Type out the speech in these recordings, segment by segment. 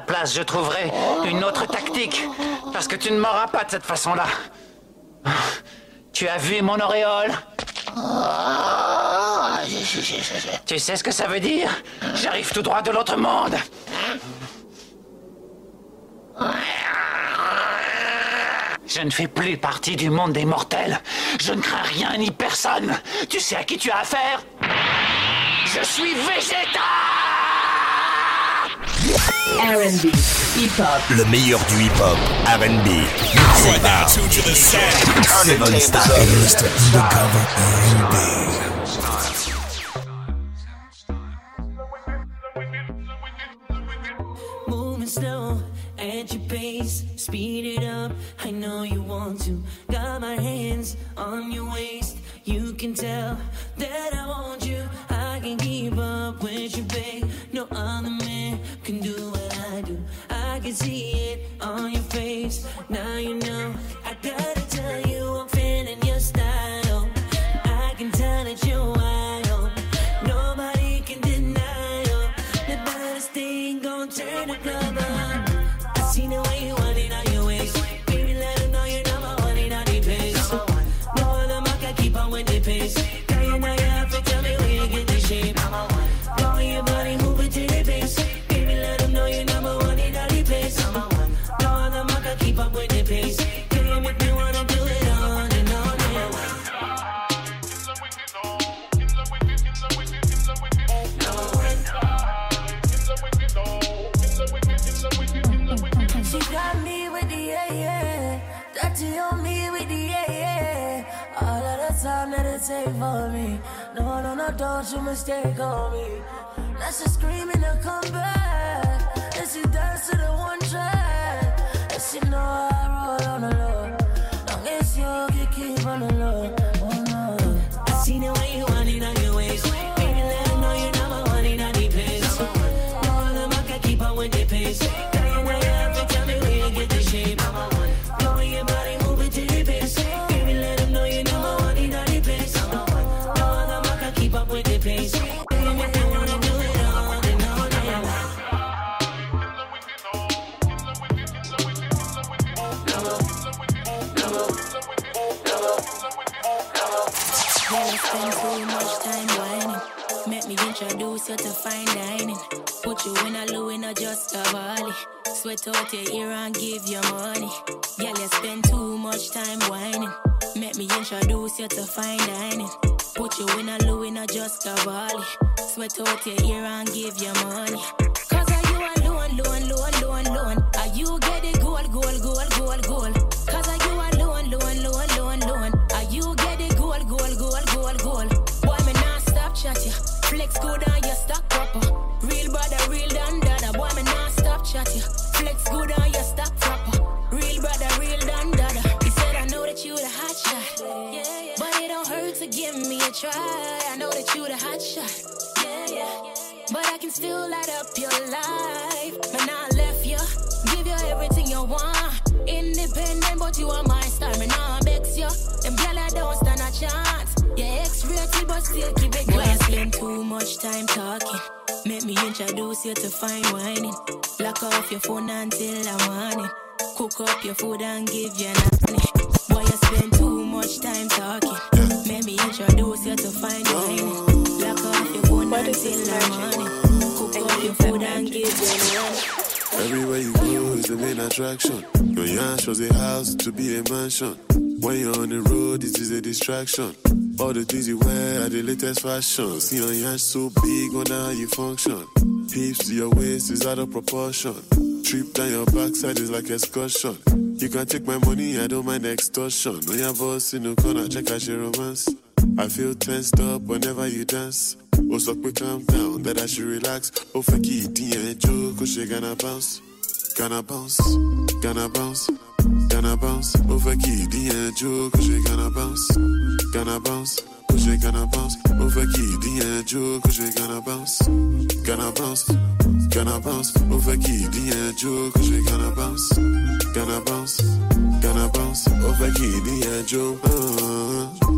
place, je trouverai une autre tactique. Parce que tu ne m'auras pas de cette façon-là. Tu as vu mon auréole? Tu sais ce que ça veut dire? J'arrive tout droit de l'autre monde. Je ne fais plus partie du monde des mortels. Je ne crains rien ni personne. Tu sais à qui tu as affaire? Je suis végétal R&B, hip-hop. Le meilleur du hip-hop, R&B, mixé par Carnival Style. Undercover R&B. Moving slow at your pace, speed it up. I know you want to. Got my hands on your waist. You can tell that I can see it on your face. Now you know. I gotta take for me. No, no, no, don't you mistake on me. Now she screaming to come back. And she dance to the one track. And she know I roll on the low. Long as you can keep on the low. Oh no. I seen the way you introduce you to fine dining. Put you in a low in a just a volley. Sweat out your ear and give you money. Girl, you spend too much time whining. Make me introduce you to fine dining. Put you in a low in a just a volley. Sweat out your ear and give you money. Cause are you alone, alone, alone, alone, alone? Are you get it gold, gold, gold, gold, gold? Cause are you alone, alone, alone, alone, alone? Are you get it gold, gold, gold, gold, gold? Boy, me not stop chat ya. Flex good on your stock proper. Uh. Real brother, real dan dada. Boy, me not stop chat ya. Flex good on your stock proper. Real brother, real dan dada. He said I know that you the hot shot, but it don't hurt to give me a try. I know that you the hot shot, Yeah, yeah. but I can still light up your life. Man, I left you, give you everything you want. Independent, but you are my star. Me nah vex you. Them gyal I don't stand a chance. Yeah, X-rated, but still keep it Boy, I spend too much time talking. Make me introduce you to fine whining. Lock off your phone until the morning. Cook up your food and give you nanny. Boy, you spend too much time talking. Make me introduce you to fine whining. Lock off your phone until the morning. Cook up your food and give you nanny. Everywhere you go is the main attraction. Your yarn shows a house to be a mansion. When you're on the road, it is a distraction. All the things you wear are the latest fashion. See your yarn so big, wonder how you function. Hips to your waist is out of proportion. Trip down your backside is like excursion. You can take my money, I don't mind extortion. When your boss in the corner, check out your romance. I feel tensed up whenever you dance. Oh, so quick, calm down, that I should relax. Oh, fuck it, joke, cause she gonna bounce. Gonna bounce, gonna bounce, gonna bounce. Oh, fuck it, joke, cause she gonna bounce. Gonna bounce, she gonna bounce. Oh, fuck it, joke, cause she gonna bounce. Gonna bounce, gonna bounce. Oh, fuck it, joke, cause she gonna bounce. Gonna bounce, gonna bounce. Oh, fuck it, joke.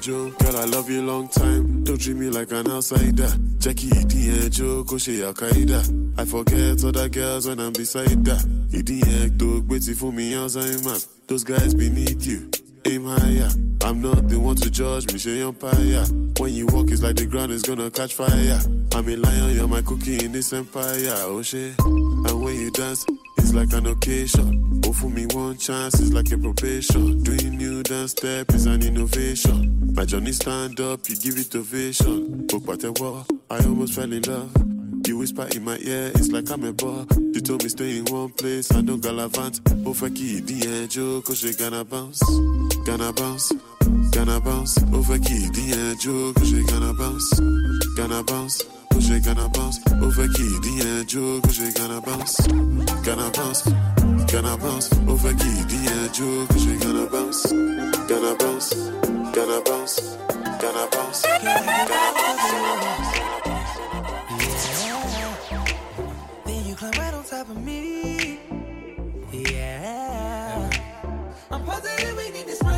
Joe, girl, I love you long time. Don't treat me like an outsider. Jackie D'Angelo, Koshe Al Qaeda. I forget other girls when I'm beside that. Idiot, dog, waiting for me, Alzheimer's. Those guys beneath you aim higher. I'm not the one to judge me, say empire. When you walk, it's like the ground is gonna catch fire. I'm a lion, you're my cookie in this empire, oh shit. And when you dance, it's like an occasion. Oh, for me, one chance is like a probation. Doing new dance step is an innovation. My journey stand up, you give it ovation. But what I almost fell in love. You whisper in my ear, it's like I'm a ball. You told me stay in one place, I don't galavant. Oh, fuck it, D'Angelo, cause you gonna bounce. Gonna bounce, gonna bounce. Oh, fuck it, D'Angelo, cause you gonna bounce. Gonna bounce. Cause you gonna bounce, over key, D'Angelo, cause you gonna bounce, gonna bounce, gonna bounce, over key, D'Angelo, cause you gonna bounce, gonna bounce, gonna bounce, gonna bounce, gonna bounce. me. Yeah. I'm positive we need this.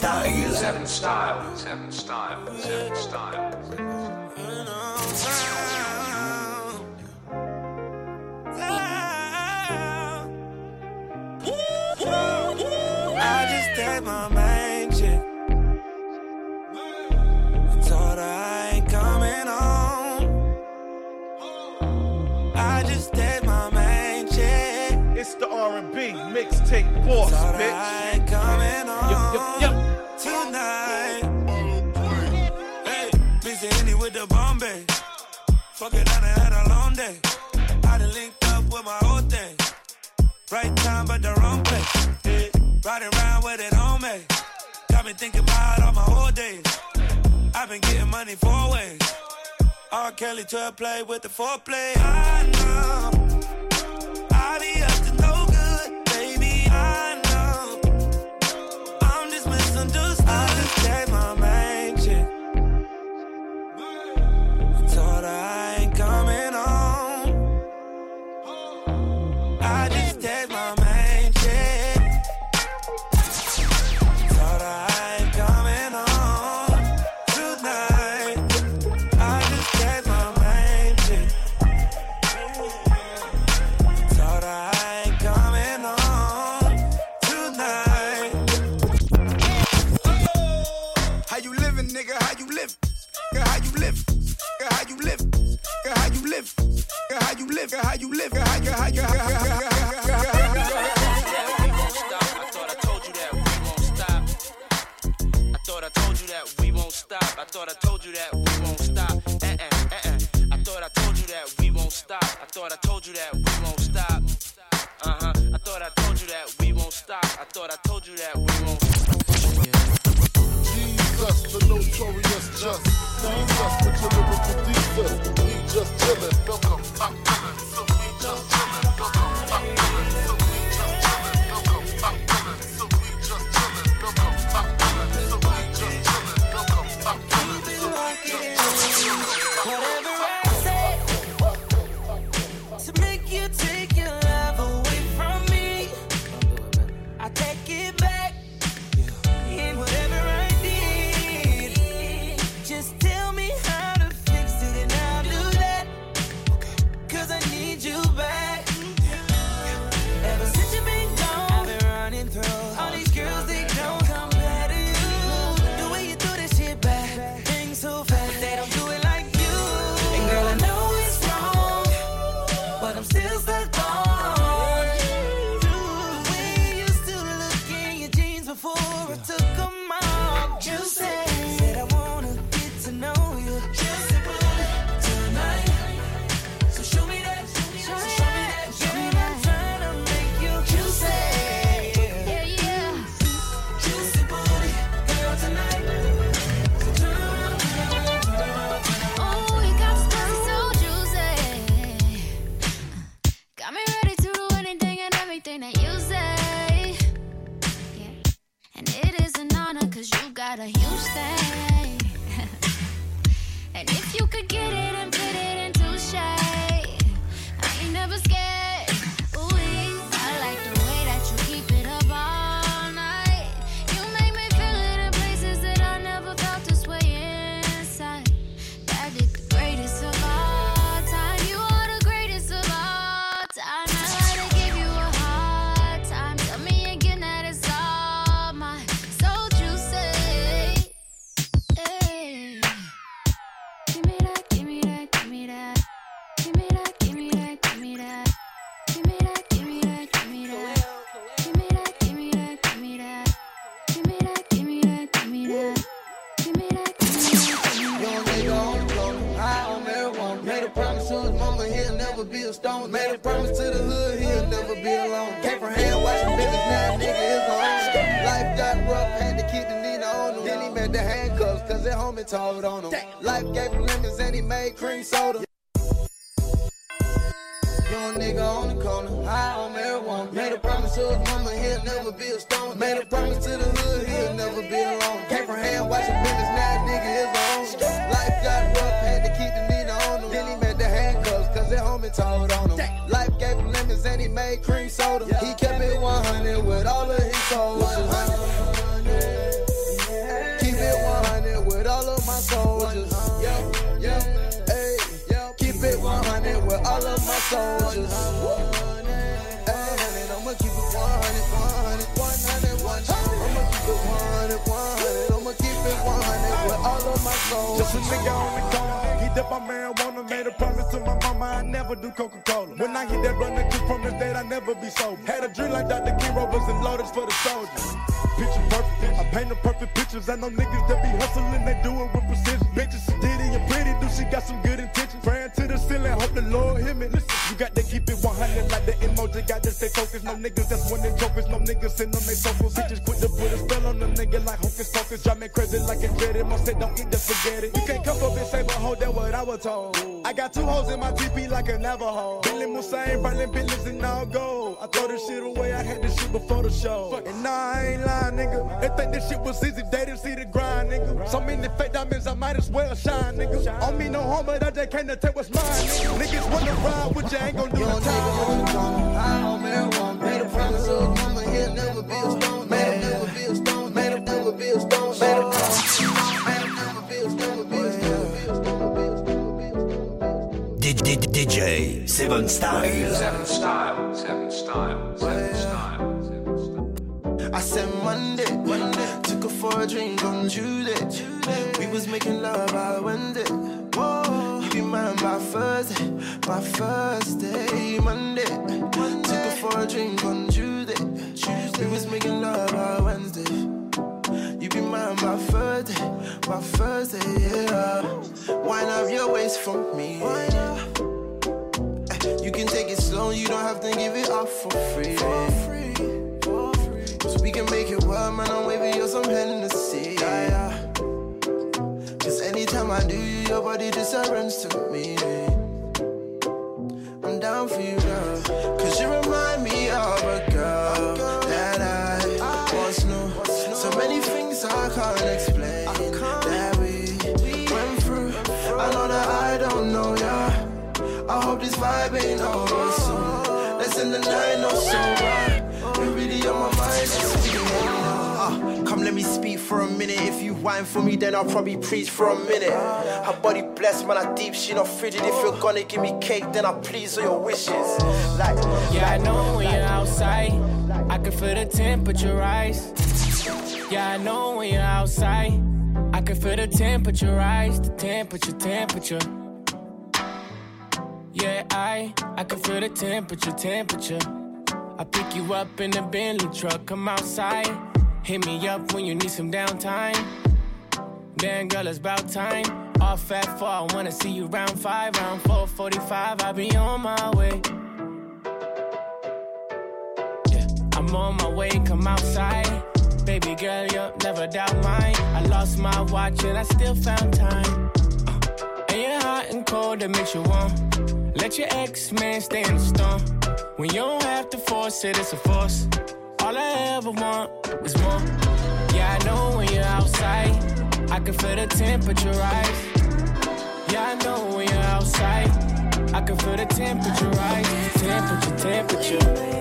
Style. Seven style, seven Fuck it, I had a long day. I done linked up with my whole thing. Right time, but the wrong place. Yeah. Riding around with it on me. Got me thinking about all my whole days. I've been getting money four ways. R. Kelly to play with the foreplay. I know. Live? Nigga, how you live? Nigga, how you how you how you how you I thought I told you that we won't stop. I thought I told you that we won't stop. Eh eh. I thought I told you that we won't stop. I thought I told you that we won't stop. Uh huh. I thought I told you that we won't stop. I thought I told you that we won't. Jesus, the notorious just. Jesus, he cream soda. Young nigga on the corner, high on marijuana. Made a promise to his mama, he'll never be a stone. Made a promise to the hood, he'll never be alone. Came from hand washing business, now nigga is on. Life got rough, had to keep the Nina on him. Then he made the handcuffs, cause their homie told on him. Life gave him lemons and he made cream soda. He kept it 100 with all of his soldiers. Soldiers. I'ma keep it 100, 100, 100, 100. I'ma keep it 100, 100. I'ma keep it 100 with all of my soldiers. Just a nigga on the corner. He dip my marijuana, made a promise to my mama I never do Coca-Cola. When I hit that run, I just promise that I never be sober. Had a dream like Dr. King Rovers and loaders for the soldiers. Picture perfect, I paint the perfect pictures. I know niggas that be hustling, they do it with precision. Bitches ditty and pretty, do she got some good intentions? To the ceiling, hope the Lord hear me. Listen, you got to keep it 100 like the emoji, got to stay focused. No niggas that's winning trophies, no niggas sitting on they sofas. Bitches quit to put a spell on the nigga like hocus pocus. Drive me crazy like a dreaded. Say don't eat the forget it. You can't come up and say, but hold that what I was told. I got two hoes in my TP like a Navajo. Billy Musain, Berlin Billies and all gold. I throw this shit away, I had this shit before the show. And nah, I ain't lying, nigga. They think this shit was easy, they didn't see the grind, nigga. So many fake diamonds, I might as well shine, nigga. On me, no harm, but I just came to take what's mine. Niggas wanna ride with you, ain't gon' do the time. High on marijuana. Made a promise to his mama, he'll never be a stone. Made him never be a stone. Made him never be a stone. Made him never be a stone. DJ Seven Style. Seven style, seven style, seven style. I said Monday, Monday. For a drink on Tuesday. We was making love by Wednesday. Whoa, you be mine by Thursday, by Thursday, Monday. Took her for a drink on Tuesday. We was making love by Wednesday. You be mine by Thursday, by Thursday, yeah. Wind up your waist for me. You can take it slow, you don't have to give it up for free. So we can make it work, man. I'm waving you some Hennessy. Yeah, yeah. Cause anytime I do you, your body just runs to me. I'm down for you, girl. Cause you remind me of a girl that I once knew. So many things I can't explain that we went through. I know that I don't know ya. I hope this vibe ain't over soon. Let's end the night, no sober. Uh, come let me speak for a minute. If you whine for me, then I'll probably preach for a minute. Her body blessed, man, I deep, she not frigid. If you're gonna give me cake, then I'll please all your wishes. Like, Yeah, I know when you're outside, I can feel the temperature rise. Yeah, I know when you're outside, I can feel the temperature rise. The temperature, temperature. Yeah, I I can feel the temperature, temperature. I pick you up in the Bentley truck, come outside. Hit me up when you need some downtime. Damn, girl, it's about time. Off at four, I wanna see you round five, round four forty-five. I'll be on my way. Yeah, I'm on my way, come outside. Baby girl, you'll never doubt mine. I lost my watch and I still found time. Uh, and you're hot and cold, that makes you warm. Let your ex man stay in the storm. When you don't have to force it, it's a force. All I ever want is more. Yeah, I know when you're outside, I can feel the temperature rise. Yeah, I know when you're outside, I can feel the temperature rise. Temperature, temperature.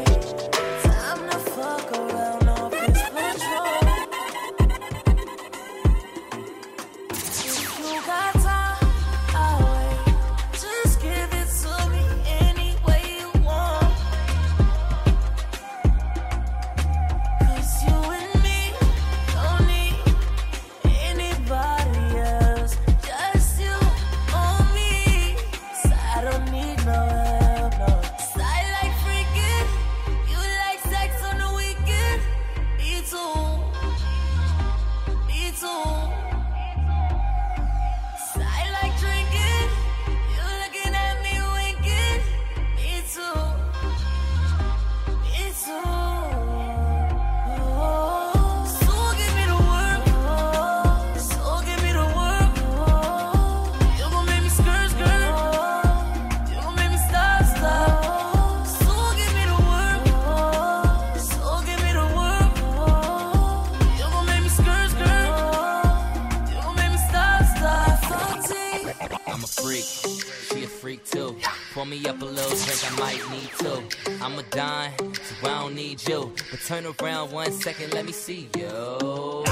Turn around one second, let me see you.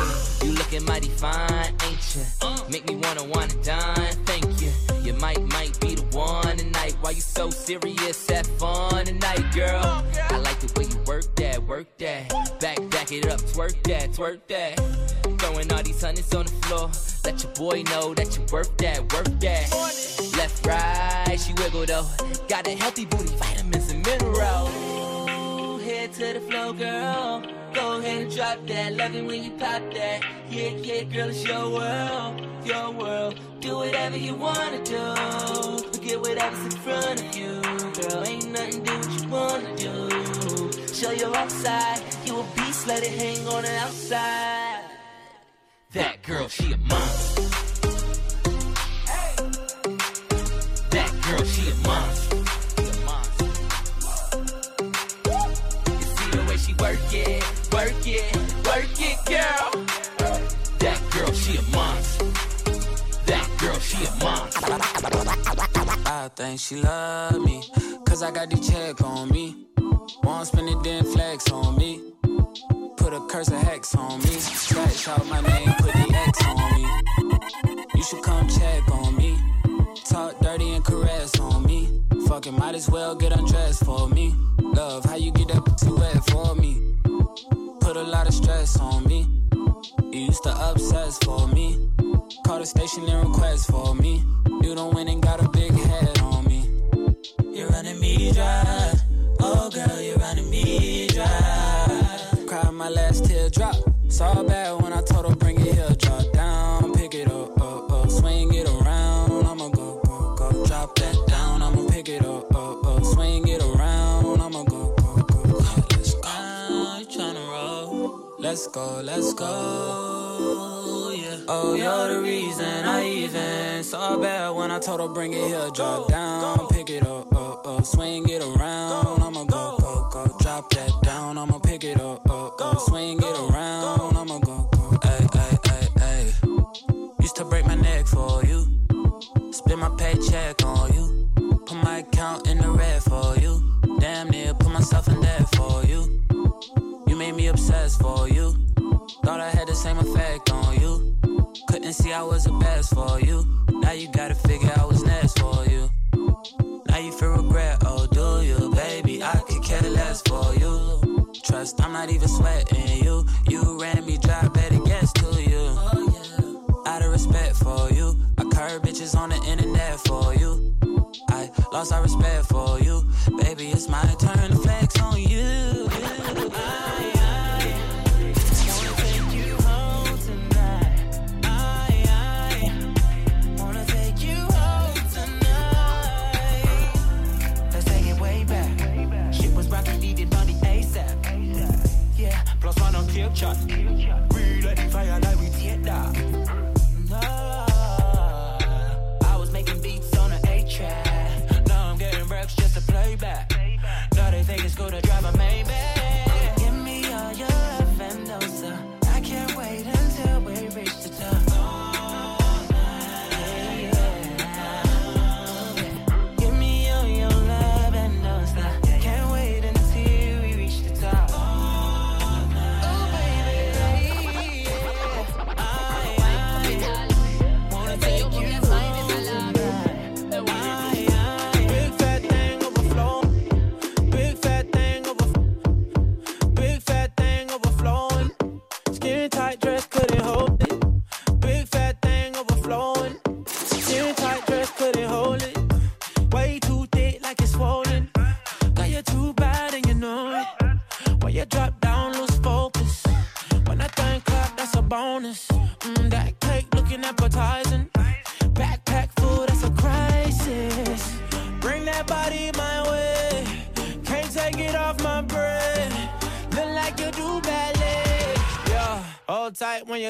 You looking mighty fine, ain't you? Make me wanna wanna dine, thank you. You might, might be the one tonight. Why you so serious? Have fun tonight, girl. I like the way you work that, work that. Back, back it up, twerk that, twerk that. Throwing all these hundreds on the floor. Let your boy know that you work that, work that. Left, right, she wiggle though. Got a healthy booty, vitamins and minerals. To the flow, girl. Go ahead and drop that. Love it when you pop that. Yeah, yeah, girl, it's your world, your world. Do whatever you wanna do. Forget whatever's in front of you, girl. Ain't nothing do what you wanna do. Show your outside. You a beast, let it hang on the outside. That girl, she a monster. I think she love me, cause I got the check on me. Won't spend it, then flex on me. Put a curse of hex on me. Scratch out my name, put the X on me. You should come check on me. Talk dirty and caress on me. Fucking might as well get undressed for me. Love, how you get up too wet for me? Put a lot of stress on me. You used to obsess for me. Call the station and request for me. You don't win and got a big head on me. You're running me dry. Oh girl, you're running me dry. Cried my last teardrop. Saw bad when I told her bring it here. Drop down, pick it up, up, up. Swing it around. I'ma go, go, go. Drop that down. I'ma pick it up, up, up. Swing it around. I'ma go, go, go. Let's go. You tryna roll? Let's go, let's go. Oh, you're the reason I even saw bad when I told her bring it here. Drop down, pick it up, up, up. Swing it around. I'ma go, go, go. Drop that down. I'ma pick it up, up, up. Swing it around. I'ma go, go. Ay, ay, ay, ay. Used to break my neck for you. Spend my paycheck on you. Put my account in the red for you. Damn near put myself in debt for you. You made me obsessed for you. Thought I had the same effect on you. Couldn't see I was a best for you. Now you gotta figure out what's next for you. Now you feel regret, oh, do you? Baby, I could care less for you. Trust, I'm not even sweating you. You ran me dry, better guess to you. Out of respect for you, I curb bitches on the internet for you. I lost all respect for you. Baby, it's my turn to flex on you. chat.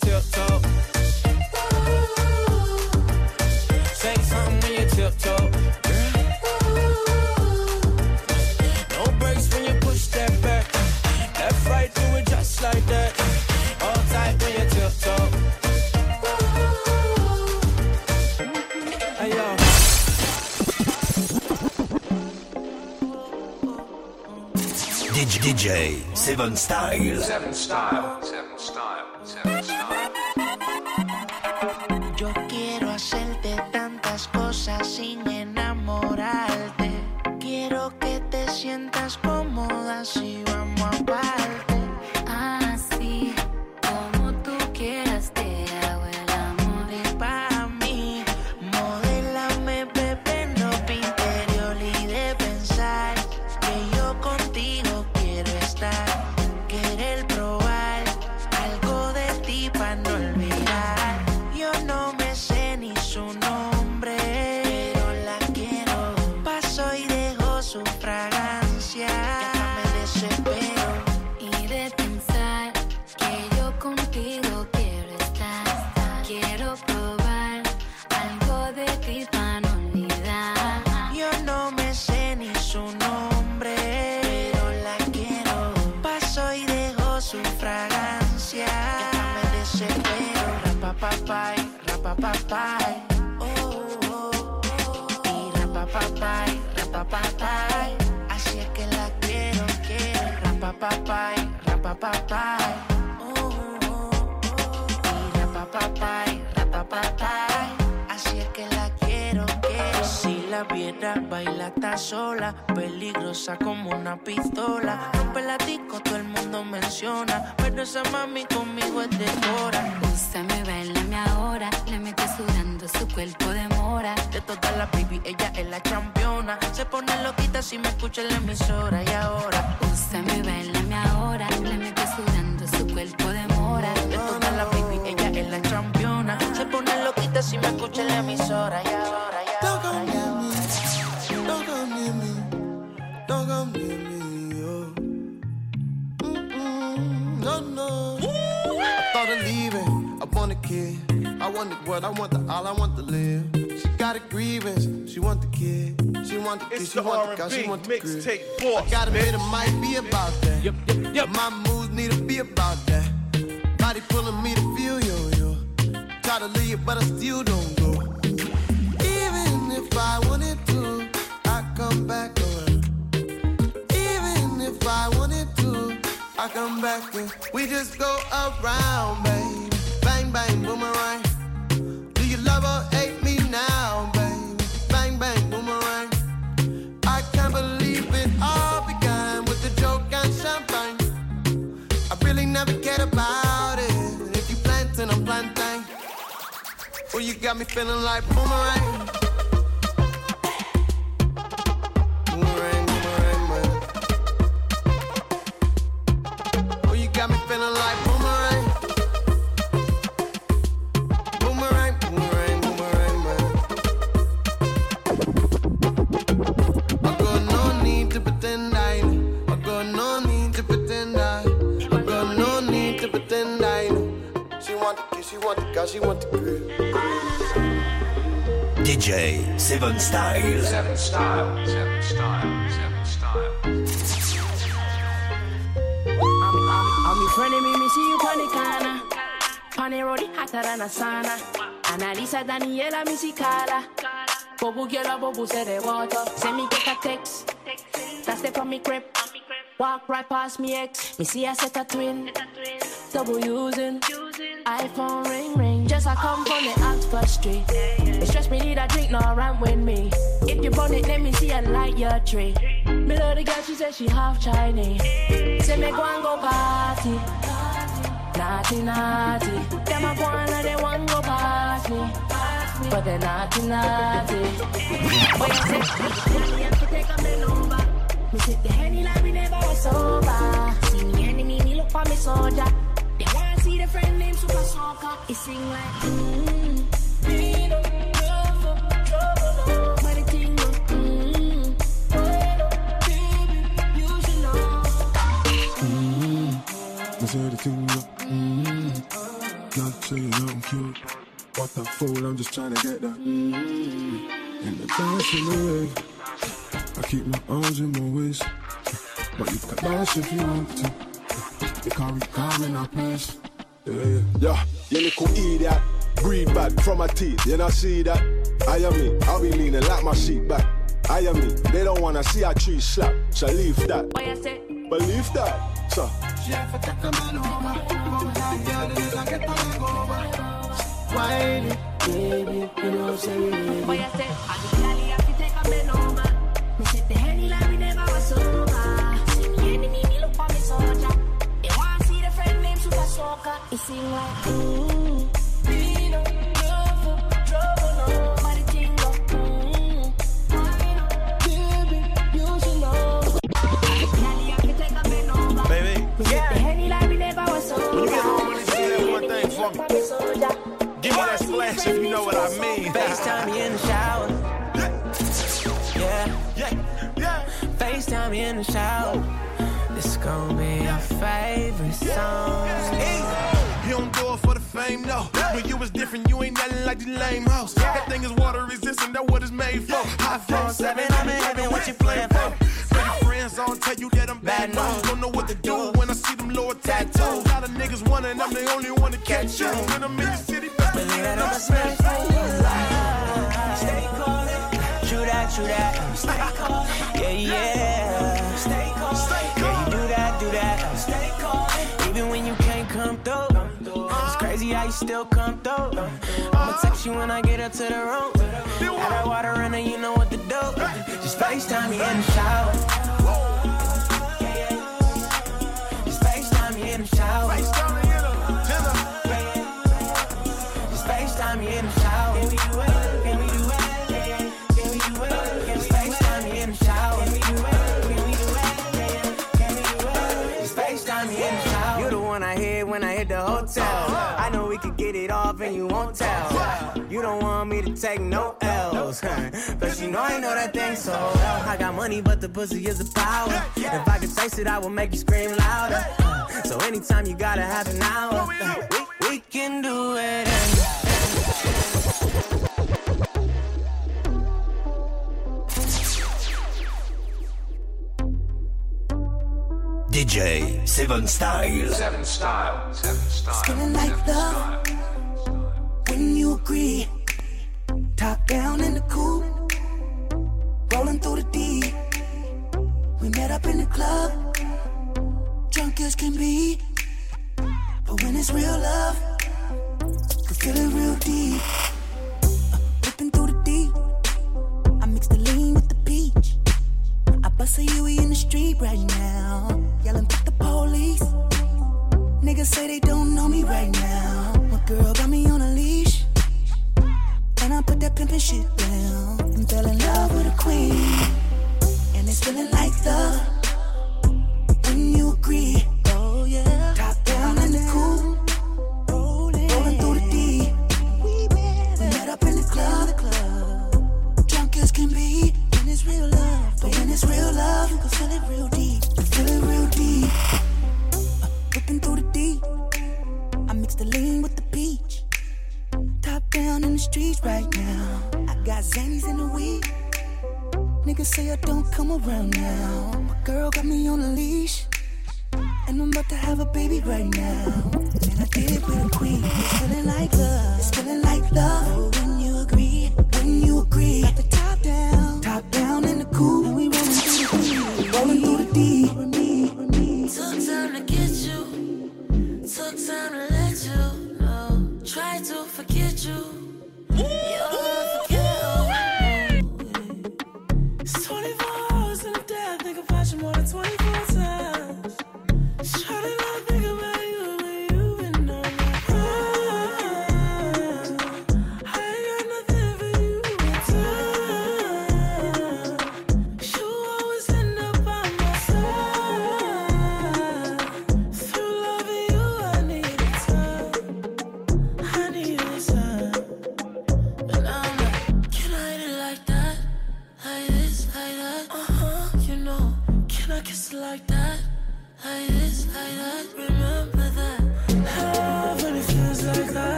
tiptoe. Say something when you tiptoe. No when you push that back. Left, right, do it just like that. All tight when you tiptoe. Seven mixtape. got me feeling like boomerang. Seven Style. Seven Style. Seven Style. Seven Style. I'm in front of me, me see you on the corner. On the road, it hotter than a sauna. Analisa Daniela, me see Carla. Bobu girl, bobu say the water. Send me get a text. That's the from me crib. Walk right past me ex. Me see a set a twin. Double using. iPhone ring ring. Just I come from the Oxford Street. It stress me need a drink, no run with me. If you burn it, let me see a light your tree. Me love the girl, she said she half Chinese. Say me go and go party. Naughty, naughty. Them a go and they want go past me. But they naughty, naughty. But you over. Me sip the Henny like we never was sober. See me enemy, me look for me soldier. See the friend named Super Soccer. It sing like. Mm-hmm. I said the thing up. Mm-hmm. Not saying I'm cute. What the fool, I'm just trying to get that. Mm-hmm. In the dance in the way. I keep my arms in my waist. But you can dance if you want to. You can't recall in our place. Yeah, yeah. Yeah, you little idiot. Breathe bad from my teeth, you not see that? I am me, I'll be leaning like my seat back. I am me, they don't wanna see a tree slap, so leave that. What you say? Believe that, so. Whiny, baby, you know say we need What you say? Named Super It sing like, we no trouble, no. But the thing go, baby, you should know. I be galley, have to take a bend over. Baby, Me sip the Henny like we never was sober. when you get home, let me see that one thing for me. Give me that splash if you know what I mean. FaceTime me in the shower. Yeah. Yeah. Yeah. FaceTime me in the shower. This gon' be your favorite song. You don't do it for the fame, no. But you was different, you ain't nothing like the lame house. That thing is water resistant, that what it's made for. High flow seven, I'm in heaven, what you playing for? Pretty friends on tell you that I'm bad news. Don't know what to do when I see them lower tattoos. A lot of niggas wanting, I'm the only one to catch you. When I'm in the city, best believe that I'ma smash Stay calm. True that, true that. Stay calm. Yeah, yeah. Stay calm. It's how you still come through. Uh, I'ma text you when I get up to the room. Have that water running, you know what to do. Just FaceTime me in the shower. Just FaceTime me in the shower. Just FaceTime me in the shower. Won't tell. You don't want me to take no L's. But you know I know that thing so well. I got money, but the pussy is the power. If I could taste it, I will make you scream louder. So anytime you gotta have an hour, we, we can do it. DJ Seven Style. Seven Style. Seven Style. Feeling like love when you agree. Top down in the coupe, rolling through the D. We met up in the club, drunk as can be. But when it's real love, can feel it real deep. Uh, through the D, I mix the lean with the peach. I bust a Huey in the street right now, yelling at the police. Niggas say they don't know me right now. My girl got me on a leash. And put that pimpin' shit down. And fell in love with a queen. And it's feeling like love. When you agree. Oh yeah. Top down in the cool. Rolling, through the D. We met up in the club. The club. Drunk as can be. When it's real love. But when it's real love, you can feel it real streets right now. I Got Zannies in the weed. Niggas say I don't come around now. My girl got me on a leash. And I'm about to have a baby right now. And I did it with a queen. It's feeling like love. It's feeling like love. When you agree, when you agree. Got the top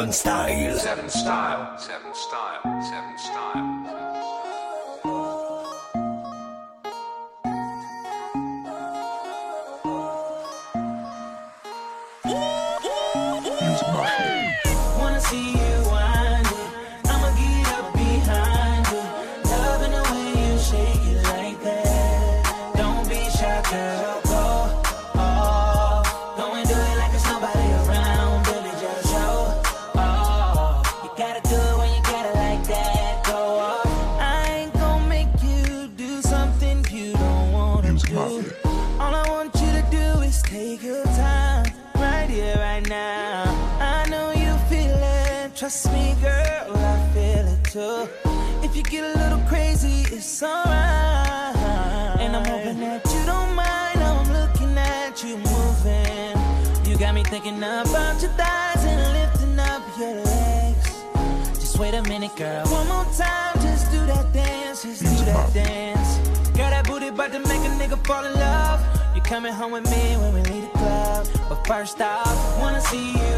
Seven Style. Seven. One time, just do that dance, just do that dance. That booty about to make a nigga fall in love. You coming home with me when we leave the club. But first off, wanna see you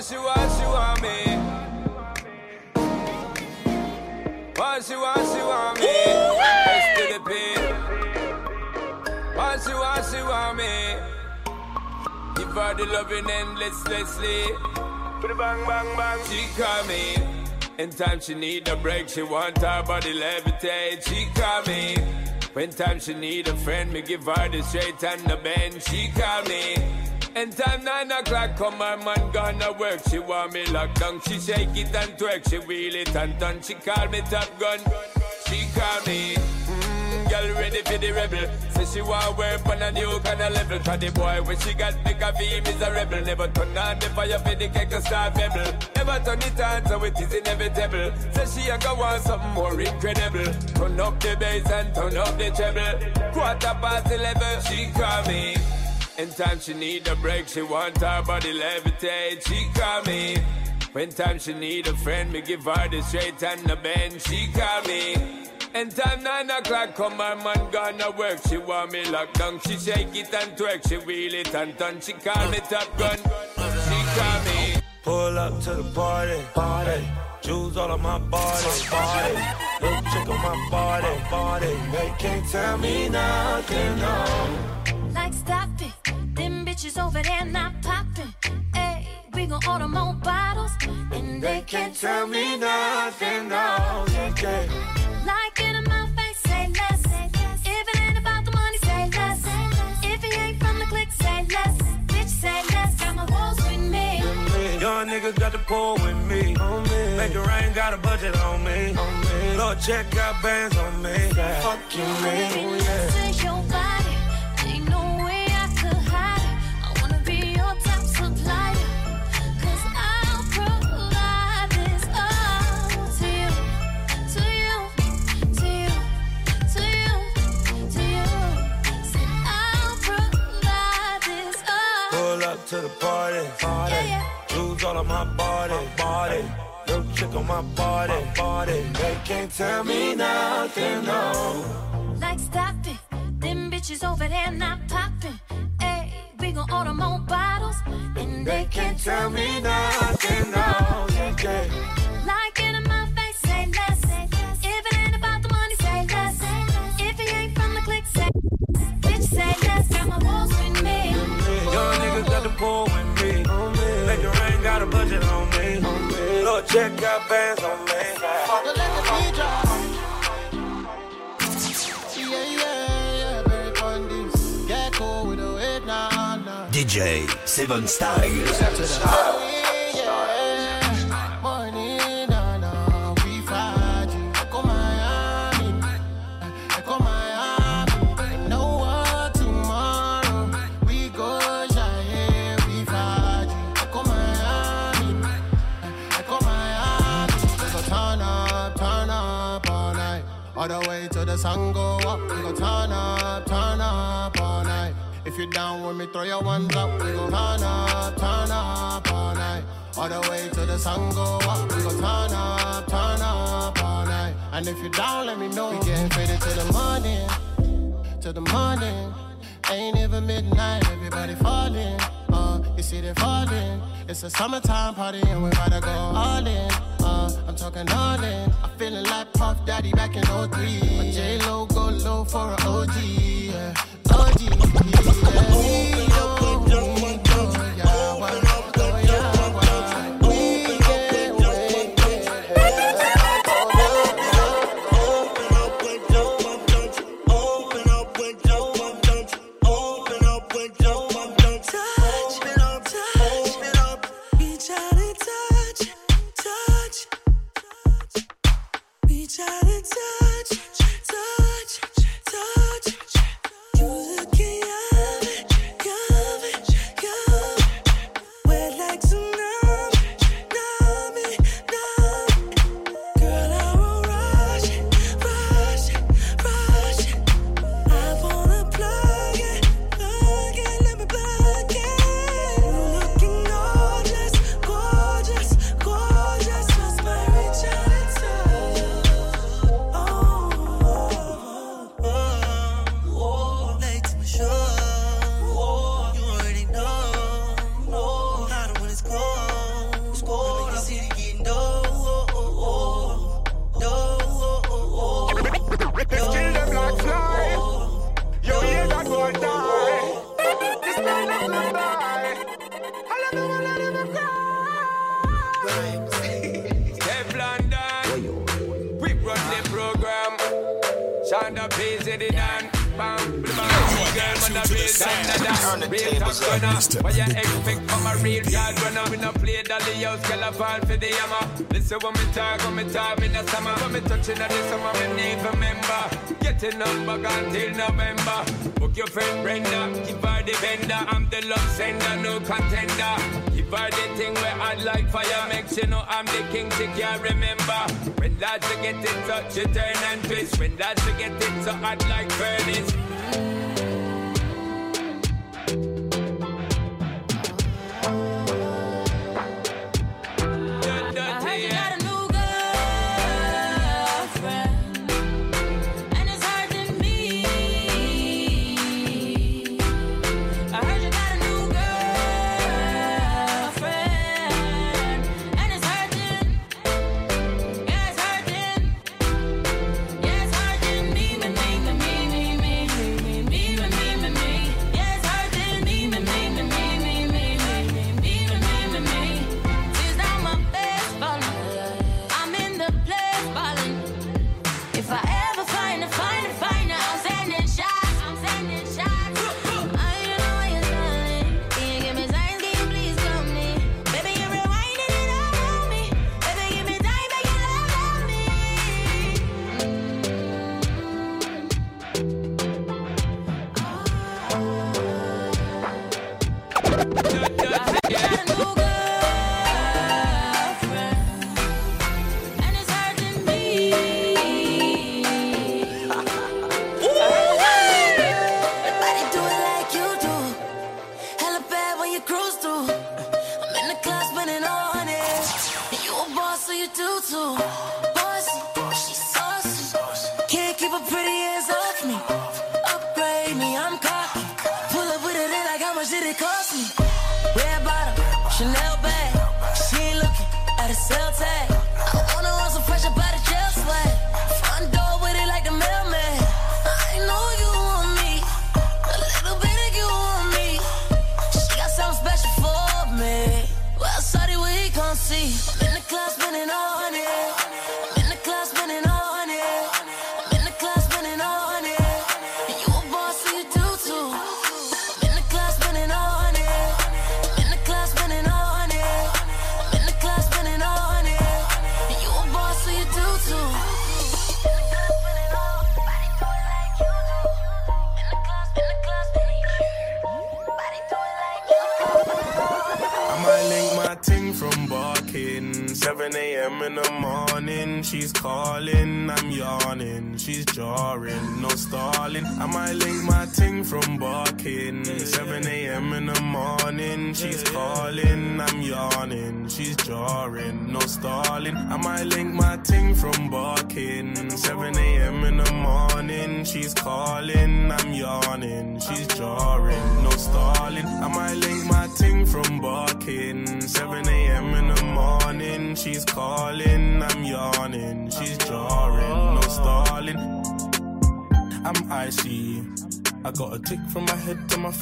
What she want, she want me. What she want, she want me. S to the P. What she want, she want me. Give her the loving endlessly. Bang, bang, bang. She call me. In time she need a break, she want her body levitate. She call me. When time she need a friend, me give her the straight and the bend. She call me. And time nine o'clock, come my man gonna work. She want me locked down. She shake it and twerk. She wheel it and turn. She call me top gun. She call me. Mm, girl ready for the rebel. Say she want work on a new kind of level. Cause the boy when she got the coffee is a rebel. Never turn on the fire for the cake to start rebel. Never turn it on so it is inevitable. Say she a go want something more incredible. Turn up the bass and turn up the treble. Quarter past eleven, she call me. In time she need a break, she want her body levitate. She call me. When time she need a friend, me give her the straight and the bend. She call me. And time nine o'clock, come my man gonna work. She want me locked down. She shake it and twerk. She wheel it and turn. She call me top gun. She call me. Pull up to the party, party. Jewels all on my body, body. Look chick on my body, body. They can't tell me nothing, no. Like stop it, them bitches over there not popping. Hey, we gon' order more bottles, and they can't tell me nothing, no. Yeah, yeah. Like it in my face, say less. If it ain't about the money, say less. If it ain't from the click, say less. Bitch, say less. Got my walls with me. Young niggas got the pull with me. On me. Make it rain, got a budget on me. On me. Lord, check out bands on me. Fuck you, man. Yeah. To the party. party. Yeah, yeah. Jewels all on my body. body. Little chick on my body. body. They can't tell me nothing, no. Like stop it, them bitches over there not popping. Hey, we gon' order more bottles, and they can't tell me nothing, no. Yeah, yeah. Like in my face, say less. Bitch, say less. Got my walls with me. Young niggas got the pull with me. Make it rain, got a budget on me. Lord, check out bands on me. Don't let the beat drop. Yeah, yeah, yeah, You down with me, throw your ones up. We go turn up, turn up all night. All the way till the sun go up. We go turn up, turn up all night. And if you down, let me know. We getting faded till the morning, till the morning. Ain't even midnight, everybody falling. Uh, you see they falling. It's a summertime party and we gotta go all in. Uh, I'm talking all in. I'm feeling like Puff Daddy back in 03. My J Lo go low for an OG. Yeah. OG. It like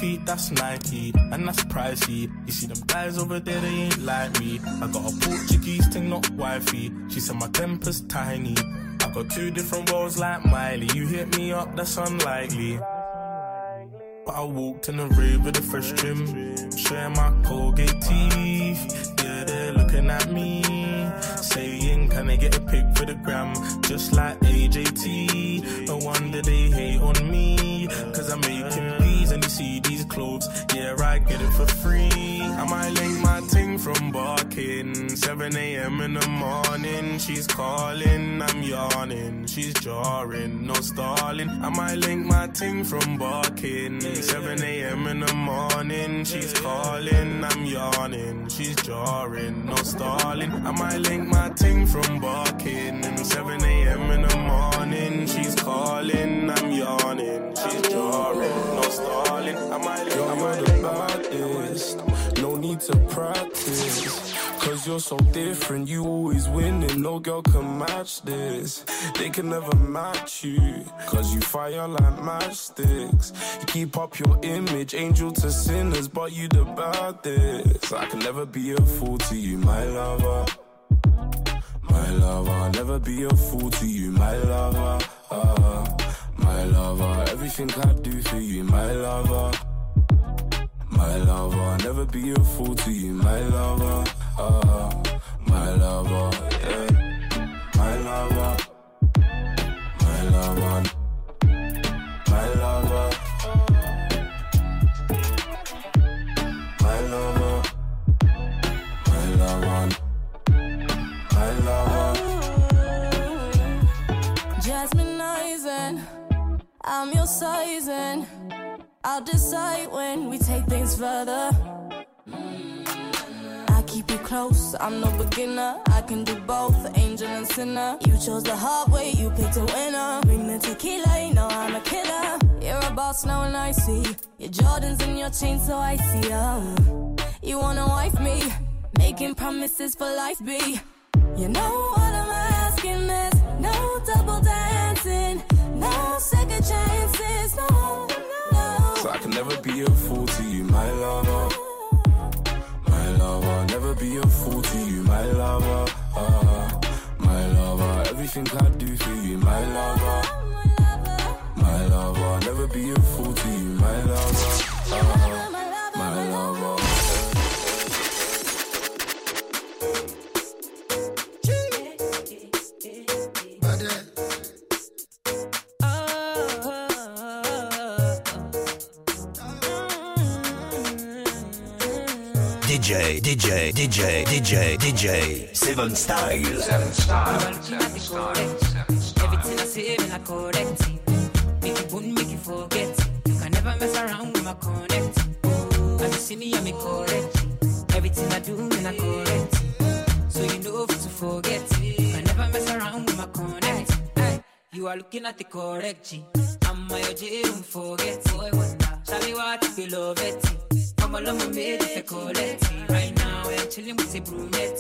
feet, that's Nike, and that's pricey. You see them guys over there, they ain't like me. I got a Portuguese thing, not wifey. She said my temper's tiny. I got two different roles like Miley. You hit me up, that's unlikely. But I walked in the rave with a fresh trim, showing my Colgate teeth. Yeah, they're looking at me, saying, Can I get a pic for the gram? Just like AJT. No wonder they hate on me, clothes. Yeah, I get it for free. I might link my ting from barking. 7 a.m. in the morning, she's calling. I'm yawning, she's jarring, no stalling. I might link my ting from barking. 7 a.m. in the morning, she's calling. I'm yawning, she's jarring, no stalling. I might link my ting from barking. 7 a.m. in the morning, she's calling. I'm yawning, she's jarring, no stalling. I might link, I might link, I might link. No need to practice. Cause you're so different, you always winning. No girl can match this. They can never match you. Cause you fire like matchsticks. You keep up your image, angel to sinners, but you the baddest. I can never be a fool to you, my lover. My lover, I'll never be a fool to you, my lover. Uh, my lover, everything I do for you, my lover. My lover, I'll never be a fool to you, my lover. Uh, my lover, yeah. My lover, my lover, I'm your sizing. I'll decide when we take things further. Mm. I keep you close, I'm no beginner. I can do both, angel and sinner. You chose the hard way, you picked a winner. Bring the tequila, you know I'm a killer. You're a boss now and I see your Jordans and your chain, so I see 'em. Um. You wanna wife me, making promises for life, be. You know what I'm asking is no double dancing, no second chances, no, no. So I can never be a fool to you, my lover. My lover, never be a fool to you, my lover. Uh, my lover, everything I do for you, my lover. My lover, never be a fool to you, my lover. Uh, DJ, DJ, DJ, DJ, DJ, Seven Style. Seven Style. Seven Style. Everything I say, me I correct it. Make it wouldn't make you forget it. You can never mess around with my connect. As you see me, I'm correct it. Everything I do, me I correct. So you know if to forget it. You can never mess around with my connect. You are looking at the correct G. I'm my OJ, don't forget it. Shall we want to love it? Come along with me, if you collect it. Right now, we're chilling with the brunette.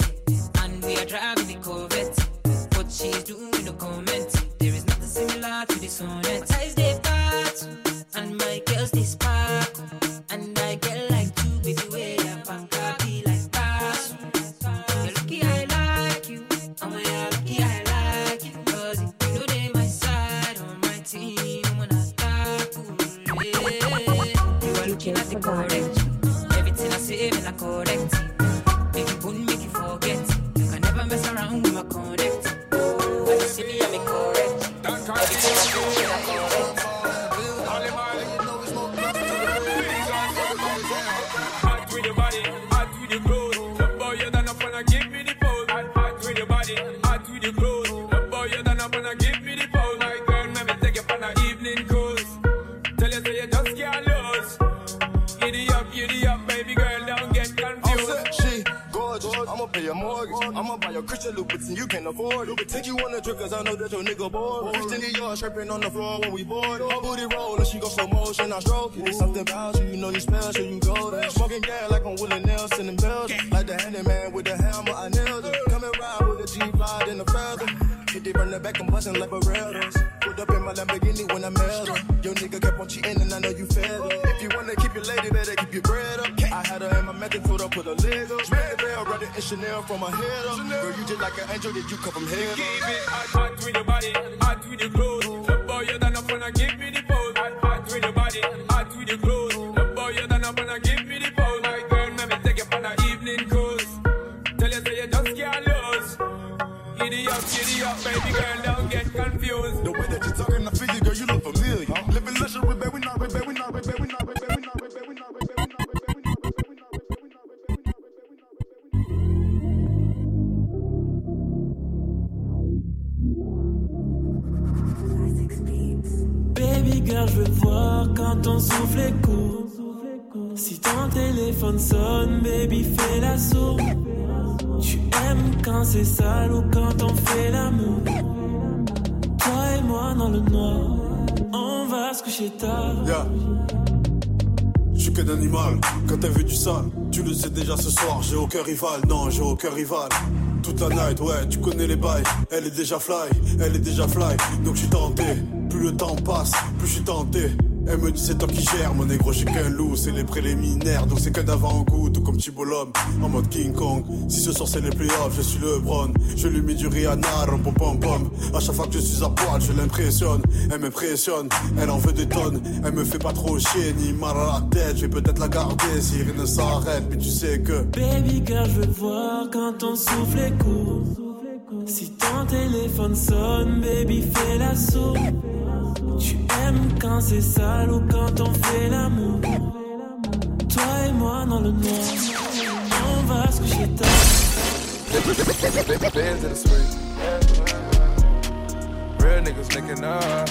And we are driving the Corvette. What she's doing, no comment. There is nothing similar to this sonnet. My eyes they part, and my girls they spark. And I get Cause I know that your nigga bored. Christian Dior stripping on the floor when we bored. Her booty roll and she go slow motion, I stroke it. It's something about you, you know you special, you go there. Smoking gas like I'm Willie Nelson in Belgium. Like the handyman with the hammer, I nailed it. And ride with a G-Fly and a feather. Hit it from the back, I'm bustin' like Berettas. Put up in my Lamborghini when I met her. Your nigga kept on cheating and I know you fed her. If you wanna keep your lady, better keep your bread up. I had her in my method, told her put a leg up. Chanel from my head up. Girl, you just like an angel, did you come from heaven? Keep it hot, hot with your body, hot with your clothes. The boy you done up wanna give me the pose. Hot, hot with your body, hot with Girl, je veux voir quand ton souffle est court. Si ton téléphone sonne, baby, fais la sourde. Tu aimes quand c'est sale ou quand on fait l'amour. Toi et moi dans le noir, on va se coucher tard. Je suis qu'un animal, quand t'as vu du sale, tu le sais déjà ce soir, j'ai aucun rival, non, j'ai aucun rival. Toute la night, ouais, tu connais les bails, elle est déjà fly, elle est déjà fly, donc je suis tenté. Plus le temps passe, plus je suis tenté. Elle me dit c'est toi qui gères, mon négro, suis qu'un loup, c'est les préliminaires, donc c'est qu'un d'avant-goût, tout comme Tibolom, en mode King Kong. Si ce soir c'est les playoffs, je suis le Bron, je lui mets du Rihanna, rom pom pom pom. À chaque fois que je suis à poil, je l'impressionne, elle m'impressionne, elle en veut des tonnes, elle me fait pas trop chier, ni mal à la tête, je vais peut-être la garder si rien ne s'arrête, mais tu sais que. Baby girl, je veux voir quand ton souffle est court. Si ton téléphone sonne, baby, fais la sourde. Tu aimes quand c'est sale ou quand on fait l'amour. Toi et moi dans le noir, on va se coucher tard. Real niggas linking up.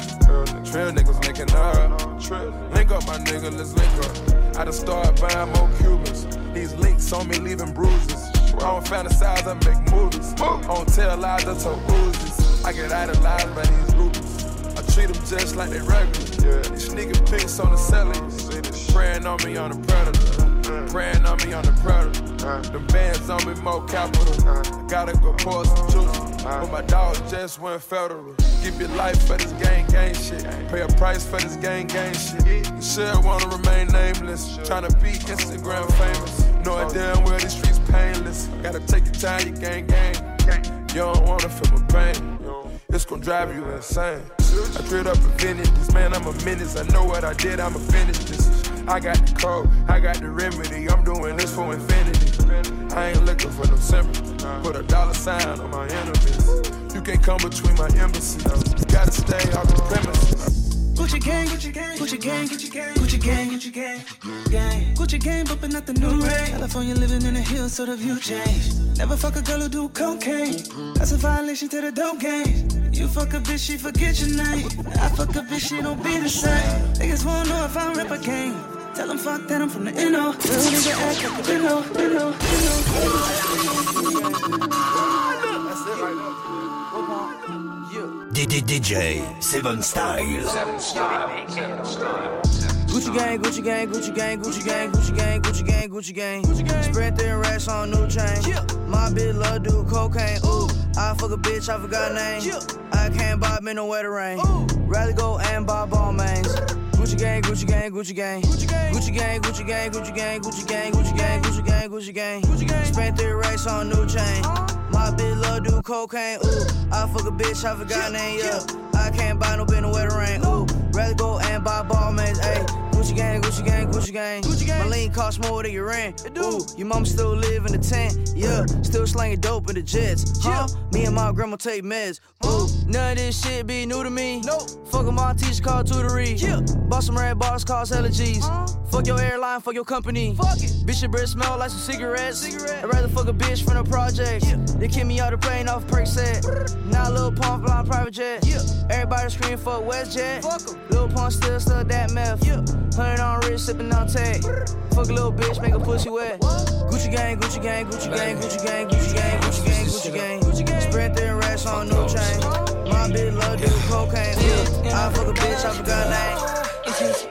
Real niggas linking up. Link up, my nigga, let's link up. I done started buying more Cubans. These links on me leaving bruises. I don't fantasize, I make movies. Don't tell lies, I tell Uzis. I get idolized by these groupies. Treat them just like they regular. Yeah. These sneaking pics on the celly. Praying on me on the predator. Praying on me on the predator. The bands on me more capital. I gotta go pour some juice. But my dog just went federal. Give your life for this gang gang shit. Pay a price for this gang gang shit. You should wanna remain nameless. Tryna be Instagram famous. Knowing oh, damn well these streets painless. Gotta take your time, you gang gang. You don't wanna feel my pain. It's gonna drive you insane. I treat up a vintage, this man, I'm a menace. I know what I did, I'ma finish this. I got the code, I got the remedy. I'm doing this for infinity. I ain't looking for no sympathy. Put a dollar sign on my enemies. You can't come between my embassy. You gotta stay off the premises. Gucci gang, Gucci gang, Gucci gang, Gucci gang, Gucci gang, gang. Gucci gang, bumping out the new rate. California living in the hills, so the view changed. Never fuck a girl who do cocaine. That's a violation to the dope game. You fuck a bitch, she forget your name. I fuck a bitch, she don't be the same. Niggas wanna know if I rap a game. Tell them fuck that I'm from the NO. Real nigga act like a Reno, Reno, DJ Seven Styles. Seven Style. Seven Style. Gucci gang, Gucci gang, Gucci gang, Gucci gang, Gucci gang, Gucci gang, Gucci gang. Gucci gang. Spread thin racks on new chain. My bitch love do cocaine. Ooh, I fuck a bitch, I forgot name. I can't buy me no wetter rain. Rather go and buy ball mains. Gucci gang, Gucci gang, Gucci gang. Gucci gang, Gucci gang, Gucci gang, Gucci gang, Gucci gang, Gucci gang, Gucci gang, Gucci gang. Spent three racks on new chain. My bitch love do cocaine. Ooh, I fuck a bitch, I forgot name. Yeah, I can't buy no bin no wetter rain. Ooh, rather go and buy ball mains. Ayy. Gucci gang, Gucci gang, Gucci gang. Gucci gang. My lean cost more than your rent. It Ooh, your mom still live in the tent. Yeah, still slanging dope in the jets. Huh? Me and my grandma take meds. Ooh, none of this shit be new to me. Nope. Fuck my teacher called tutory. Yeah. Bought some red bars, cause hella G's. Fuck your airline, fuck your company. Fuck it. Bitch, your breath smell like some cigarettes. Cigarette. I'd rather fuck a bitch from the project. Yeah. They kick me out the plane off perk set. Now Lil Pump flying private jet. Yeah. Everybody scream for WestJet. Fuck 'em. Lil Pump still stuck that meth. Yeah. Hundred on wrist, sipping on tag. Fuck a little bitch, make a pussy wet. What? Gucci gang, Gucci gang, Gucci gang, Gucci gang, Gucci gang, Gucci gang, Gucci gang. Gucci gang. Spread thin racks on new chain. My bitch love do cocaine. Yeah. I fuck a bitch, I forgot name.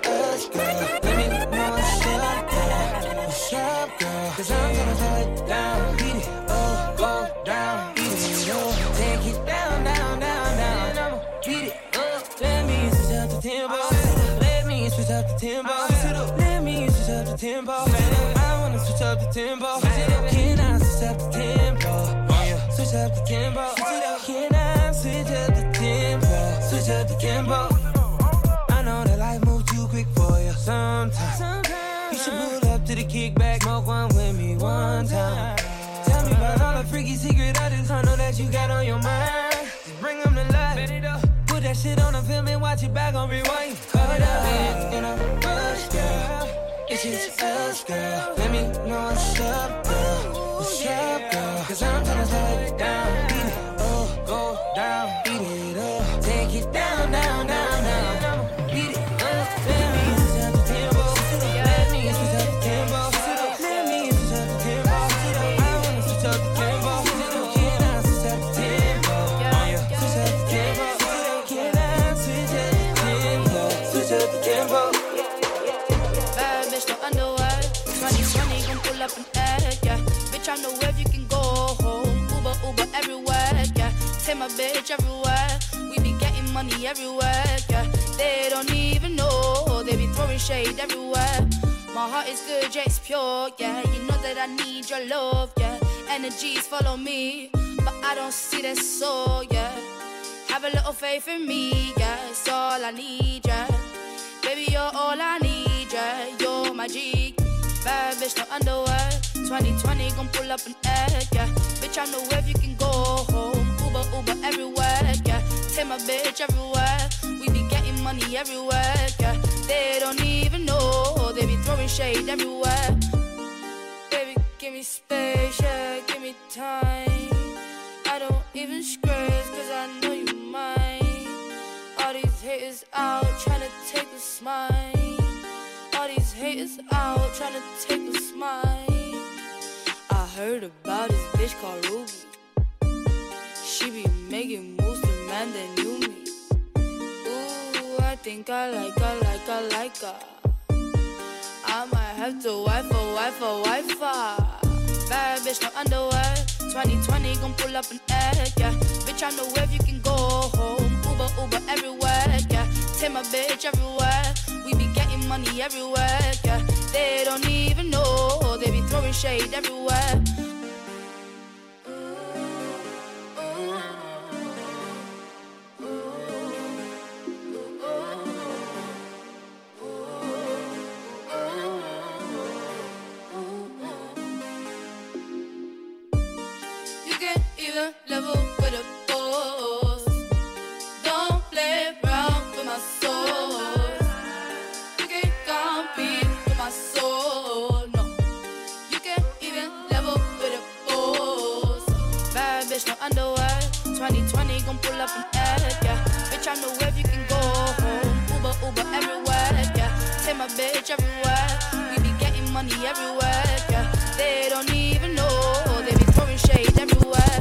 Tempo. I wanna switch up the tempo. Can I switch up the tempo? Switch up the tempo. Can I switch up the tempo? Switch up the tempo. I know that life moves too quick for you sometimes. You should pull up to the kickback, smoke one with me one time. Tell me about all the freaky secret artists I know that you got on your mind. Just bring them to life. Put that shit on the film and watch it back on rewind. Cut up in a rush, girl. It's just us, girl. Let me know what's up, girl. What's up, girl? Cause I'm tryna slow it down. Beat it up, go down. Beat it up. Take my bitch everywhere. We be getting money everywhere, yeah. They don't even know. They be throwing shade everywhere. My heart is good, yeah, it's pure, yeah. You know that I need your love, yeah. Energies follow me, but I don't see that soul, yeah. Have a little faith in me, yeah. It's all I need, yeah. Baby, you're all I need, yeah. You're my G. Bad bitch, no underwear. 2020 gon' pull up an egg, yeah. Bitch, I know where you can go home. Uber, Uber everywhere, yeah. Take my bitch everywhere. We be getting money everywhere, yeah. They don't even know. They be throwing shade everywhere. Baby, give me space, yeah. Give me time. I don't even scratch, cause I know you mine. All these haters out trying to take a smile. All these haters out trying to take a smile. I heard about this bitch called Ruby. Making moves to man that knew me. Ooh, I think I like her, like her, like her. I might have to wife a wife a wife her. Bad bitch, no underwear. 2020 gon' pull up an egg, yeah. Bitch, I know where you can go home. Uber, Uber everywhere, yeah. Take my bitch everywhere. We be getting money everywhere, yeah. They don't even know. They be throwing shade everywhere. gon' pull up and act, yeah. Bitch, I know where you can go home. Uber, Uber everywhere, yeah. Take my bitch everywhere. We be getting money everywhere, yeah. They don't even know. They be throwing shade everywhere.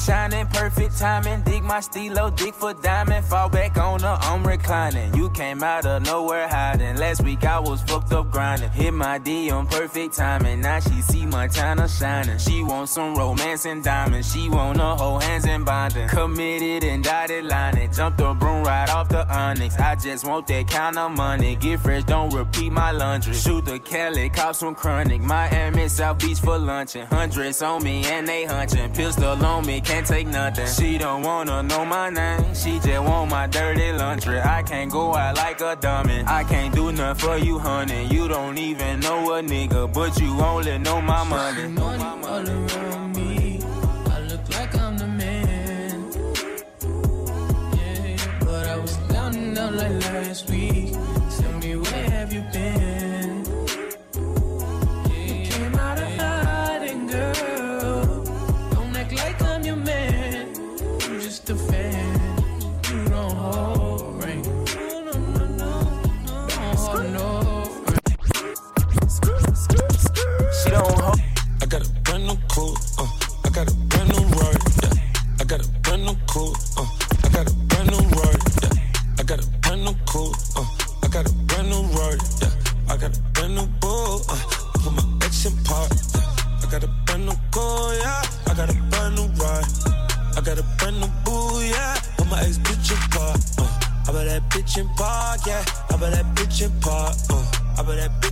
Shining, perfect timing. Dig my stilo, dig for diamond. Fall back on her, I'm reclining. You came out of nowhere hiding. Last week I was fucked up grinding. Hit my D on perfect timing. Now she see Montana shining. She wants some romance and diamonds. She wanna hold hands and bonding. Committed and dotted lining. Jump the broom right off the onyx. I just want that kind of money. Get fresh, don't repeat my laundry. Shoot the Cali, cop some chronic. Miami, South Beach for luncheon. Hundreds on me and they hunching. Pistol on me, can't take nothing. She don't wanna know my name. She just want my dirty laundry. I can't go out like a dummy. I can't do nothing for you, honey. You don't even know a nigga, but you only know my money. Money all around me. I look like I'm the man. Yeah, but I was down and out like last week.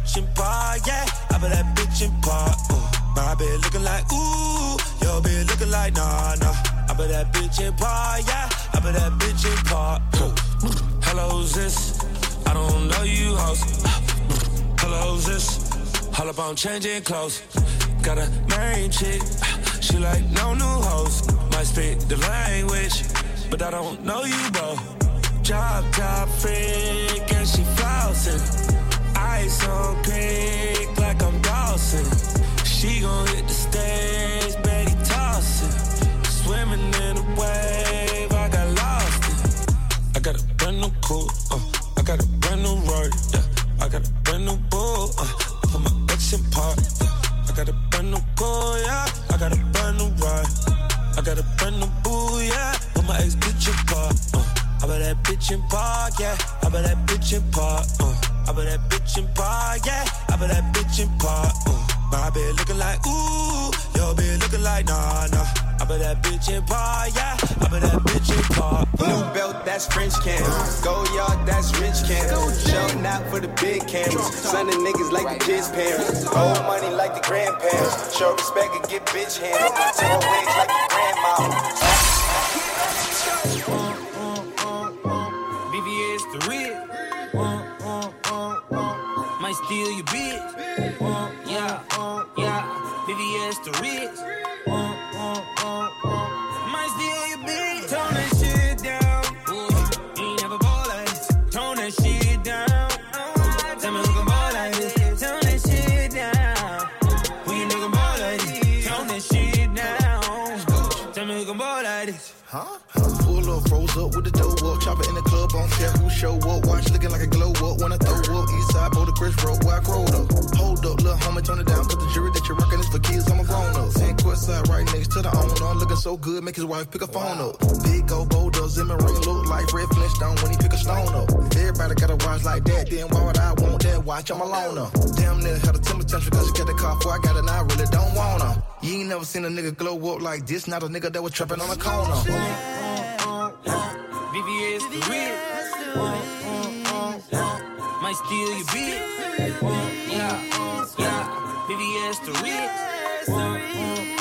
Bitch in park, yeah. I bet that bitch in park, uh. My bitch looking like ooh, your bitch looking like nah nah. I bet that bitch in park, yeah. I bet that bitch in park. Hello, who's this? I don't know you, host. Hello, this? All up on changing clothes. Got a main chick, she like no new hoes. Might speak the language, but I don't know you, bro. Job top freak and she flossing. Ice on creek like I'm Dawson. She gon' hit the stage, Betty. Swimming in wave, I got lost. I got a brand new cool, uh, I got a brand new Roy, yeah. I got a brand new bull, uh, I put my ex in park, yeah. I got a brand new cool, yeah. I got a brand new ride. I got a brand new boo, yeah. Put my ex bitch in park, uh. I bet that bitch in park, yeah. I bet that bitch in park, uh. I bet that bitch in park, yeah. I bet that bitch in park, uh. My bitch looking like ooh, your bitch looking like nah nah. I bet that bitch in park, yeah. I bet that bitch in park. New belt, that's French cans. Go yard, that's rich cans. Show out for the big cameras. Son of niggas like the kids' parents. Old money like the grandparents. Show respect and get bitch handed. Ten wigs like the grandma. Steal your bitch. Uh, yeah, uh, yeah. VVS the rich. Side right next to the owner. Looking so good, make his wife pick a phone up. Big old boulders in my ring look like Fred Flintstone when he pick a stone up. Everybody got a watch like that, then why would I want that watch? I'm a loner. Damn near had a temper tantrum cause you got the car before I got it, and I really don't want her. You ain't never seen a nigga glow up like this, not a nigga that was trapping on the corner. VVS the real. Might steal your bitch. Yeah, yeah. VVS the real.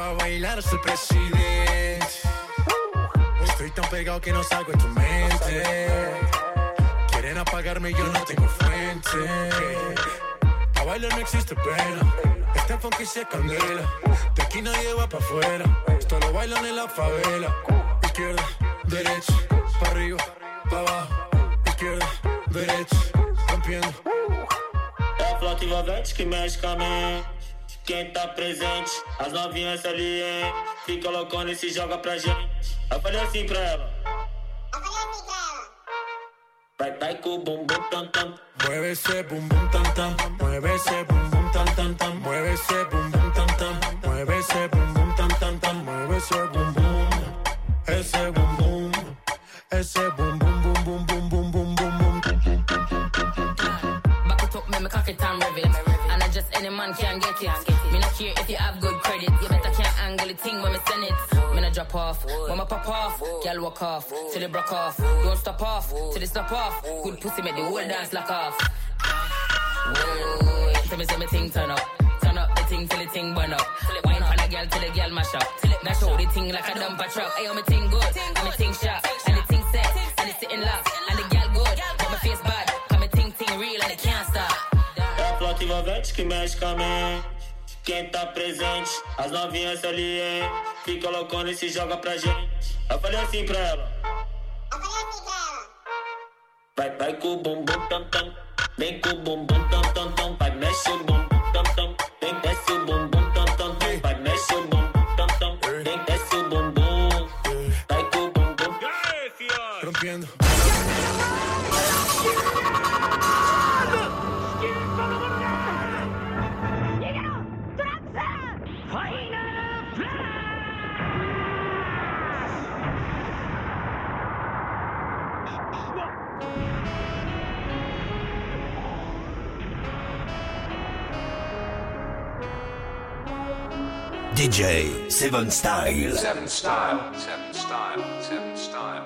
Pa' bailar el presidente. Estoy tan pegado que no salgo de tu mente. Quieren apagarme y yo no tengo fuente. A bailar no existe pena. Este funky se candela. De aquí nadie va pa' afuera. Esto lo bailan en la favela. Izquierda, derecha, pa' arriba, pa' abajo. Izquierda, derecha, rompiendo. É a que mexe com. Quem tá presente, as novinhas ali, hein? Fica loucona e se joga pra gente. Eu falei assim pra ela. Vai, vai com o bumbum tam tam. Mueve ese bum bum tam tam, mueve ese bum bum tam tam tam, mueve ese bum bum tam tam, mueve ese bum bum tam tam tam, mueve ese bum bum, ese bum bum, drop off, when me pop off. Girl walk off, till it broke off. Don't stop off, till it stop off. Good pussy make the whole dance lock off. Whoa, tell me say me thing turn up. Turn up the thing till the thing burn up. Wine on a girl till the girl mash up. Now show the thing like a dumper truck. Ayo, me thing good, and me thing sharp, and the thing set, and it's sitting locked, and the girl good, but my face bad. Come me thing thing real and it can't stop. É a flota Quem tá presente, as novinhas ali, hein? Fica loucona e se joga pra gente. Eu falei assim pra ela. Vai, vai com o bumbum tam tam. Vem com o bumbum tam tam tam. Vai, mexe o bumbum DJ Seven Style. Seven Style. Seven Style. Seven Style.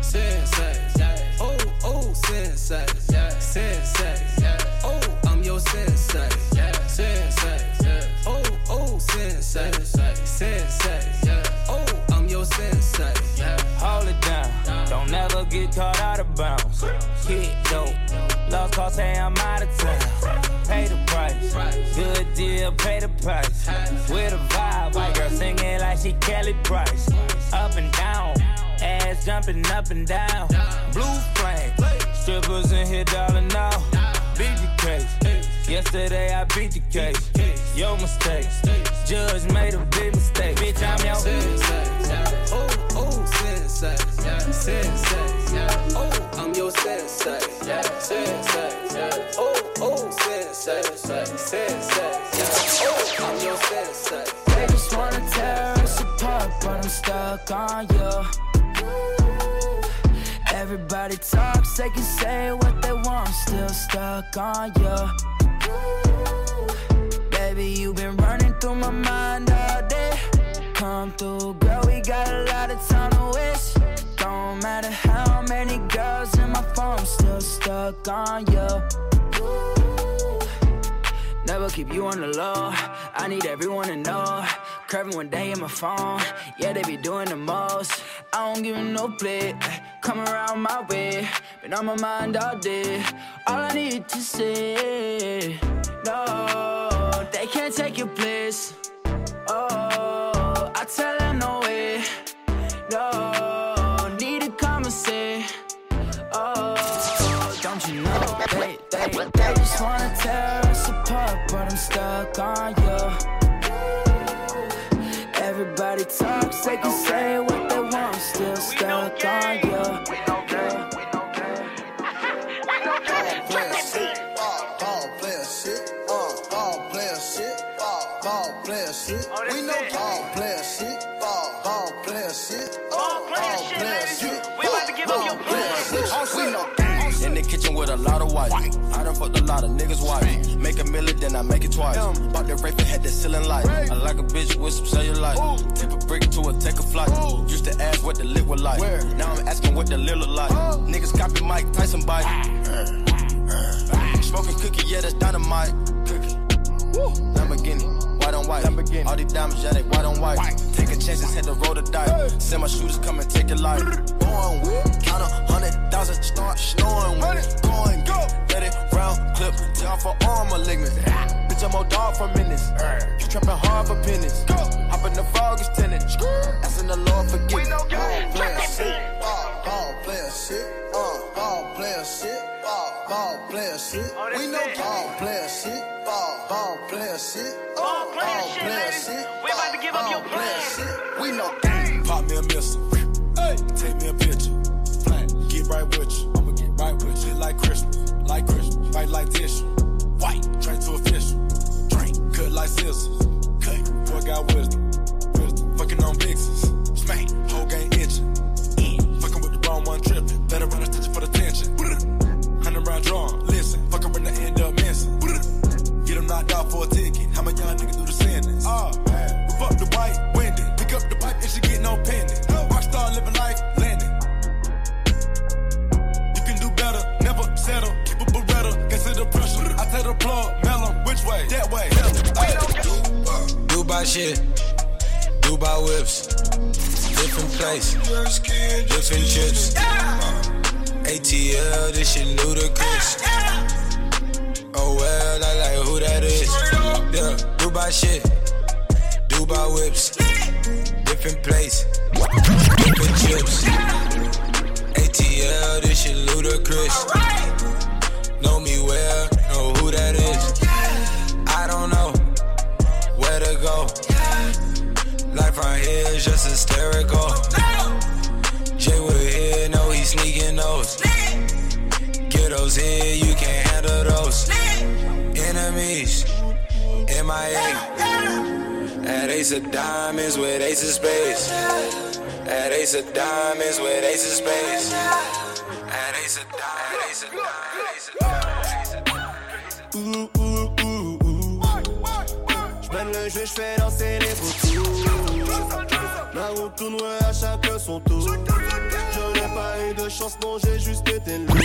Sensei, oh, oh, sensei, sensei, oh, I'm your sensei, sensei, oh, oh, sensei, sensei, oh, I'm your sensei. Hold it down. Don't never get caught out of bounds. Hit dope. Lost call say I'm out of town. Pay the price. Good deal, pay the price. With a vibe, white girl singing like she Kelly Price. Up and down, ass jumping up and down. Blue flame, strippers in here, darling, now. Beat the case. Yesterday I beat the case. Your mistake. Judge made a big mistake. Bitch, I'm your Sensei, oh, oh, sensei, sensei, oh, I'm your sensei, sensei, oh, oh, sensei, sensei, oh, I'm your sensei. They just wanna tear us apart, but I'm stuck on you. Everybody talks, they can say what they want, still stuck on you. Baby, you've been running through my mind all day. Come through, girl, we got a lot of time to waste. Don't matter how still stuck on you. Never keep you on the low. I need everyone to know. Curving one day in my phone, yeah, they be doing the most. I don't give no play, come around my way, been on my mind all day. All I need to say, no, they can't take your place. Oh, I tell them no way, no, they, just wanna tear us apart, but I'm stuck on you. Everybody talks, they can say what they want, still stuck on you. White. I done fucked a lot of niggas' wife. Make a million, then I make it twice. Bought the rape and had the ceiling light. I like a bitch with some cellulite. Tip a brick to a take a flight. Used to ask what the lit was like. Now I'm asking what the lil look like. Oh. Niggas copy Mike Tyson bite. Ah. Smoking cookie, yeah, that's dynamite. Cookie. Lamborghini, white white. Lamborghini. All these diamonds, yeah, they white on white. Taking chances, had to roll the dice. Send my shooters come and take your life. Going with, count a hundred thousand, start snoring with. Going, go, let it round, clip, tell for all malignant. Bitch, I'm old dog for minutes. You trapping hard for pennies. Hop in the fog is tenant. Asking the Lord forgive me. Ball player shit, ball, ball player shit, uh, ball player shit, ball, ball player shit. We know ball player shit, ball, ball player shit, ball player shit. We about to give up your player shit. We know. Pop me a missile. Hey, take me a picture. Flat, get right with you. I'ma get right with you. Like Christmas, like Christmas. Fight like tissue. White, drink to official. Drink, cut like scissors. Cut, boy got wisdom. Wisdom, fucking on vixens. Smack, whole game itching. Mm, fucking with the wrong one tripping. Round drawn. Listen, fucking when the end up missing. Get him knocked out for a ticket. How my young niggas do the sentence? Ah, man. Fuck the white, windy. Pick up the bike and she get no pendant. Rockstar living life, landing. You can do better, never settle. Keep a beretta, consider pressure. I tell the plug, mellow, which way? That way. Dubai shit, Dubai whips, different place, different chips. ATL, this shit Ludacris. Oh well, I like who that is. Yeah, Dubai shit, Dubai whips, different place, different chips. ATL, this shit Ludacris. Know me well, know who that is. I don't know where to go. Life right here is just hysterical. Jay sneaking those. Get those here, you can't handle those. Enemies, MIA. At Ace of Diamonds with Ace of Spades. At Ace of Diamonds with Ace of Spades. At Ace of Diamonds, Ace of Diamonds, Ace of J'mène le jeu, j'fais danser les vautours. La route tourne, à chacun son tour. Pas eu de chance, non, j'ai juste été lourd.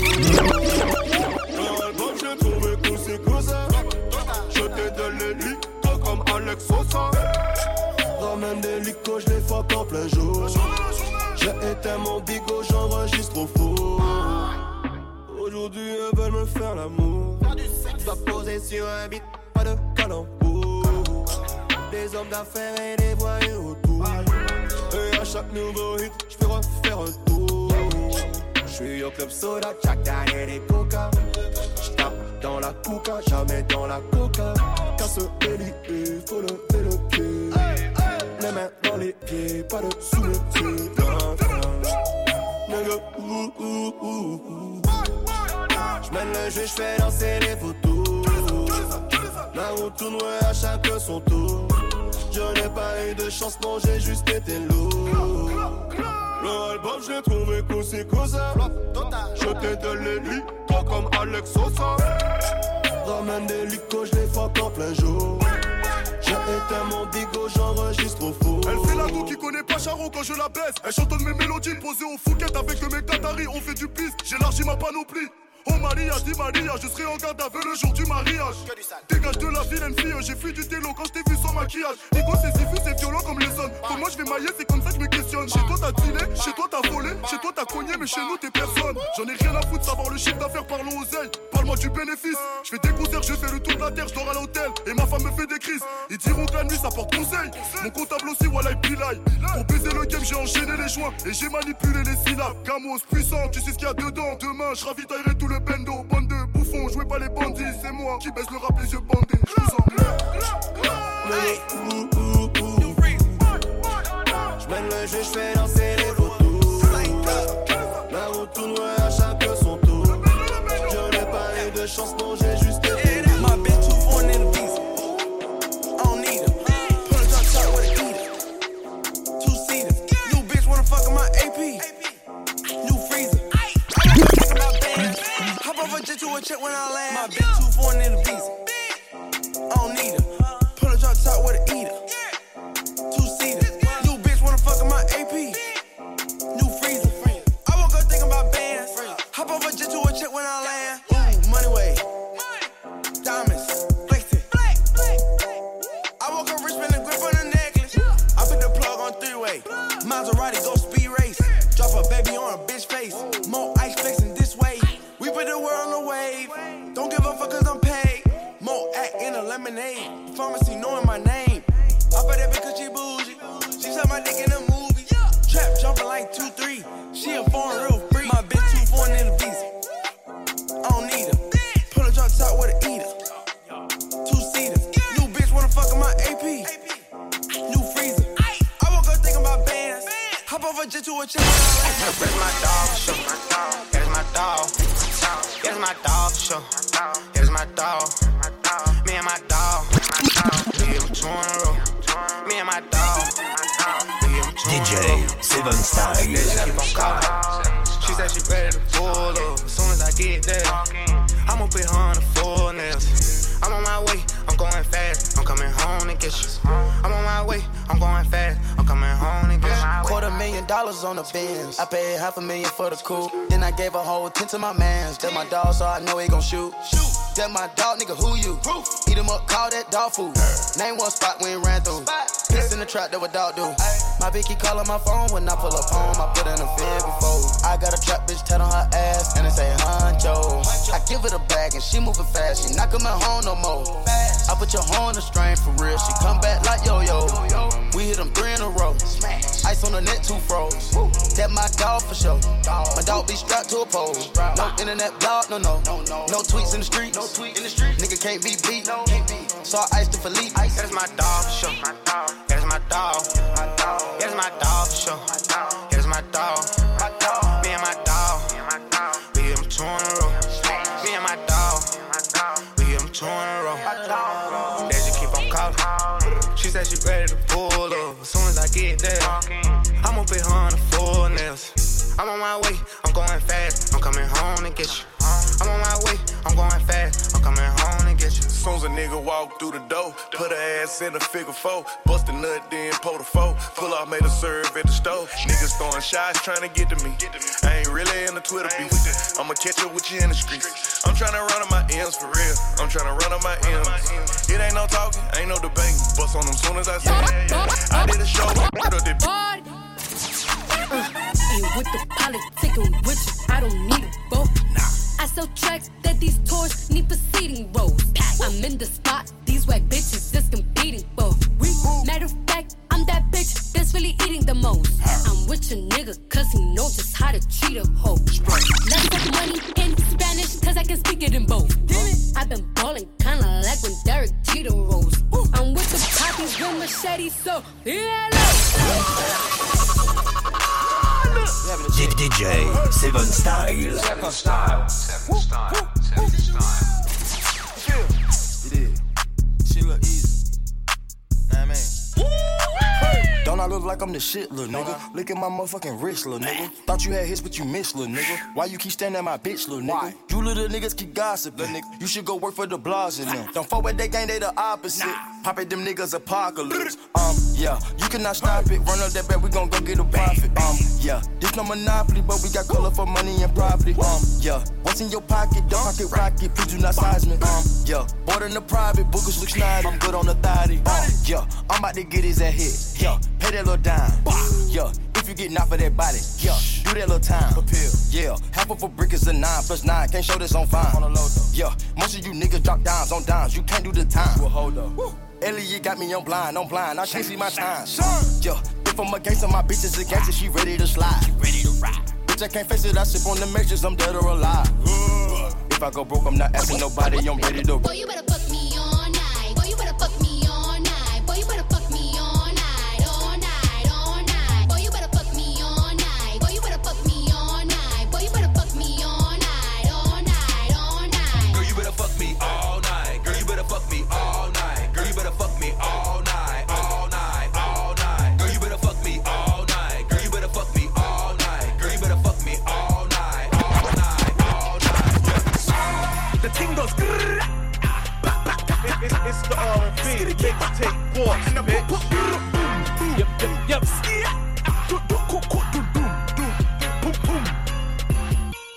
Dans l'album, j'ai trouvé tous ces cousins. Je t'ai donné toi comme Alex Sosa. Ramène des licos, je les fuck en plein jour. J'ai éteint mon bigot, j'enregistre au four. Aujourd'hui, elles veulent me faire l'amour. Dois poser sur un beat, pas de calembour. Des hommes d'affaires et des voyous autour. Chaque nouveau hit, j'peux refaire un tour. J'suis au club soda, Jack Daniel et Coca. J'tape dans la coca, jamais dans la coca. Casse les faut lever le pied. Les mains dans les pieds, pas de sous ouh, ouh. J'mène le jeu, j'fais danser les photos. La route tourne, à chaque son tour. Je n'ai pas eu de chance, non, j'ai juste été lourd. L'album, je l'ai trouvé cousi cousin. Je t'ai donné lui, toi comme Alex Sosa. Ramène des licos, je les fuck en plein jour. J'ai éteint mon bigot, j'enregistre au four. Elle fait la go qui connaît pas Charo quand je la baisse. Elle chantonne mes mélodies posées au Fouquet avec mes Qataris. On fait du piste, j'élargis ma panoplie. Oh Maria, dis Maria, je serai en garde à vue le jour du mariage. Dégage de la vilaine fille, j'ai fui du télo quand je t'ai vu sans maquillage. Nico, c'est si fou, c'est violent on me les sonne. Comment je vais mailler, c'est comme ça que je me questionne. Chez toi, t'as dealé, chez toi, t'as volé, chez toi, t'as cogné, mais chez nous, t'es personne. J'en ai rien à foutre, savoir le chiffre d'affaires, parlons aux ailes. Parle-moi du bénéfice. Je fais des concerts, je fais le tour de la terre, je dors à l'hôtel. Et ma femme me fait des crises. Ils diront que la nuit, ça porte conseil. Mon comptable aussi, voilà, pilai. Pour baiser le game, j'ai enchaîné les joints et j'ai manipulé les syllabes. Gamos puissant, tu sais ce qu'il y a dedans. Demain, je ravitaillerai tout le bendo. Bande de bouffons, jouez pas les bandits. C'est moi qui baisse le rap, les yeux bandés. Je vous en J'mène le jeu, j'fais danser les a check when I land. My bitch too foreign in the visa. I don't need her. Put a drop top with a eater. Two seater. New bitch wanna fuck in my AP. New freezer. I woke up thinking about bands. Hop a jet to a check when I land. Ooh, money way. Diamonds. Flexing. I woke up rich, spend a grip on a necklace. I put the plug on three way. Maserati go a jet to. Where's my dog show? Here's my dog. Here's my dog show. Here's my dog. Me and my dog. Hit 'em two in a row. Me and my dog. We hit 'em two in a DJ. Seven Style. keep on calling. She said she ready to pull up. As soon as I get there, I'ma put her on the full I'm coming home to get you. I'm on my way, I'm going fast. I'm coming home to get you. Quarter million dollars on the bins. I paid half a million for the coupe. Then I gave a whole ten to my mans. That my dog, so I know he gon' shoot. Shoot. That my dog, nigga, who you? Eat him up, call that dog food. Name one spot we ran through. In the trap, that what dog do. My bitch keep calling my phone when I pull up home. I put in a fib before. I got a trap bitch tat on her ass and it say Huncho. I give it a bag and she moving fast. She not coming home no more. I put your horn on the strain for real. She come back like yo yo. We hit them three in a row. Ice on the net, two froze. That my dog for sure. My dog be strapped to a pole. No internet blog, no no. No tweets in the street. No tweet in the street. Nigga can't be beat. So I iced the Philippe. That's my dog for sure. My dog. That's my dog for sure. That's my dog. Me and my dog. We hit 'em two in a row. Me and my dog. We hit 'em two in a row. They just keep on calling. She said she ready to pull up. As soon as I get there, I'ma put her on the full nails. I'm on my way, I'm going fast. I'm coming home to get you. I'm on my way, I'm going fast. I'm coming home you. Soon as a nigga walk through the door, put her ass in a figure four, bust a nut, then pull the four. Pull off, made a serve at the stove. Niggas throwing shots trying to get to me. I ain't really in the Twitter beef. I'ma catch up with you in the streets. I'm trying to run on my M's for real. I'm trying to run on my M's. It ain't no talking, ain't no debating. Bust on them soon as I it. I did a show, put up And with the politicking with you, I don't need a vote. I sell tracks that these tours need proceeding roles. I'm in the spot, these white bitches just competing for. Matter of fact, I'm that bitch that's really eating the most. I'm with your nigga, cause he knows just how to treat a hoe. Let's talk money in Spanish, cause I can speak it in both. I've been balling kinda like when Derek Jeter rolls. I'm with the poppies with machetes, so yeah, Seven Style. Seven Style. Seven Style. Seven Style. Like I'm the shit, little nigga? Look at my motherfucking wrist, little nigga. Thought you had hits, but you missed, little nigga. Why you keep standing at my bitch, little nigga? You little niggas keep gossiping, nigga. You should go work for the blogs and them. Don't fuck with that gang, they the opposite. Pop it, them niggas apocalypse. Um, yeah, you cannot stop it. Run up that bed, we gon' go get a profit. Um, yeah, this no monopoly, but we got color for money and property. Um, yeah, what's in your pocket? Don't pocket rocket, please do not size me. Um, yeah, board in the private, bookers look snazzy. I'm good on the thotty. Uh, yeah, I'm about to get his at hit. Yeah, pay that little dime. Yeah, if you get knocked for that body. Yeah, do that little time. Yeah, half of a brick is a nine plus nine. Can't show this on fine. Yeah, most of you niggas drop dimes on dimes. You can't do the time. Well, hold up. Elliot got me on blind, I'm blind. I can't see my time. Yeah, if I'm against her, my bitch is against it. She ready to slide. She ready to ride. Bitch, I can't face it. I sip on the measures. I'm dead or alive. If I go broke, I'm not asking nobody. I'm ready to. Boy, you better fuck me all R&B mixtape boss, bitch. Yep, yep, yep.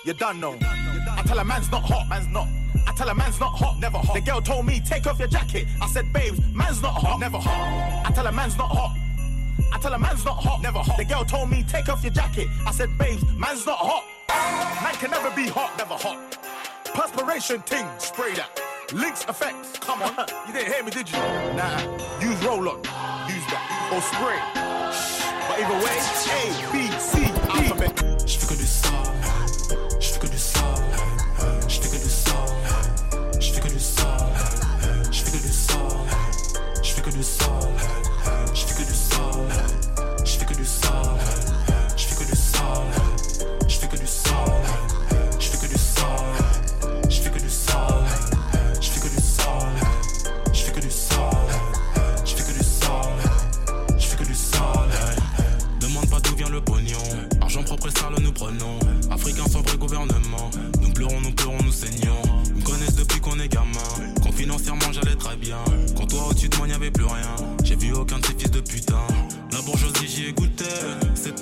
You done know. I tell a man's not hot, man's not. I tell a man's not hot, never hot. The girl told me take off your jacket. I said, babes, man's not hot, never hot. I tell a man's not hot. I tell a man's not hot, never hot. The girl told me take off your jacket. I said, babes, man's not hot. Man can never be hot, never hot. Perspiration ting, spray that. Lynx effects, come on. you didn't hear me, did you? Nah, use roll on, use that. Or spray. But either way, A, B, C,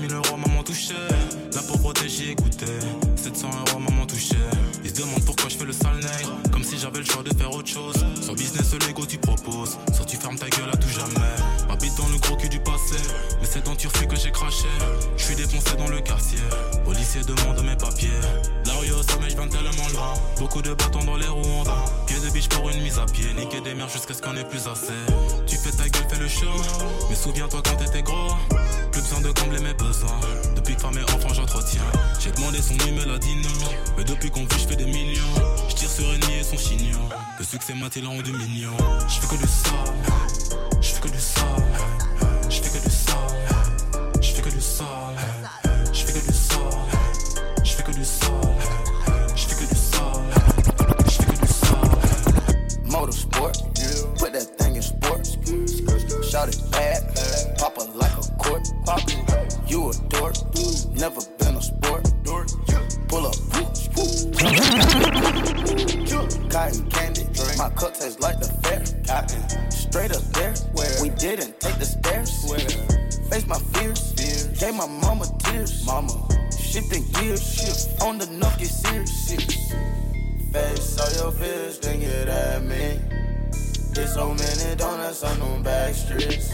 7000 euros maman. La pauvreté j'y ai goûté. 700 euros maman touché. Ils se demandent pourquoi je fais le sale nègre. Comme si j'avais le choix de faire autre chose. Sur business Lego tu proposes. Soit tu fermes ta gueule à tout jamais. Habite dans le gros cul du passé. Mais c'est dans Turfu que j'ai craché. Je suis défoncé dans le quartier. Policier demande mes papiers. La rue au sommet, je viens tellement loin. Beaucoup de bâtons dans les roues en pour une mise à pied. Niquer des mères jusqu'à ce qu'on ait plus assez. Tu fais ta gueule, fais le show. Mais souviens-toi quand t'étais gros. Plus besoin de combler mes besoins. Depuis que femme et enfant j'entretiens. J'ai demandé son numéro, elle a dit non. Mais depuis qu'on vit, je fais des millions. Je tire sur ennemi et son chignon. Le succès m'a-t-il rendu mignon. Je fais que du sale. Je fais que du sale. You a dork, never been a sport. Pull up, cotton candy. My cup tastes like the fair. Cotton, straight up there. Where? We didn't take the stairs. Face my fears, gave my mama tears. Mama, shifting gears, shift on the nuff, get serious. Face all your fears, then get at me. There's so many donuts on them back streets.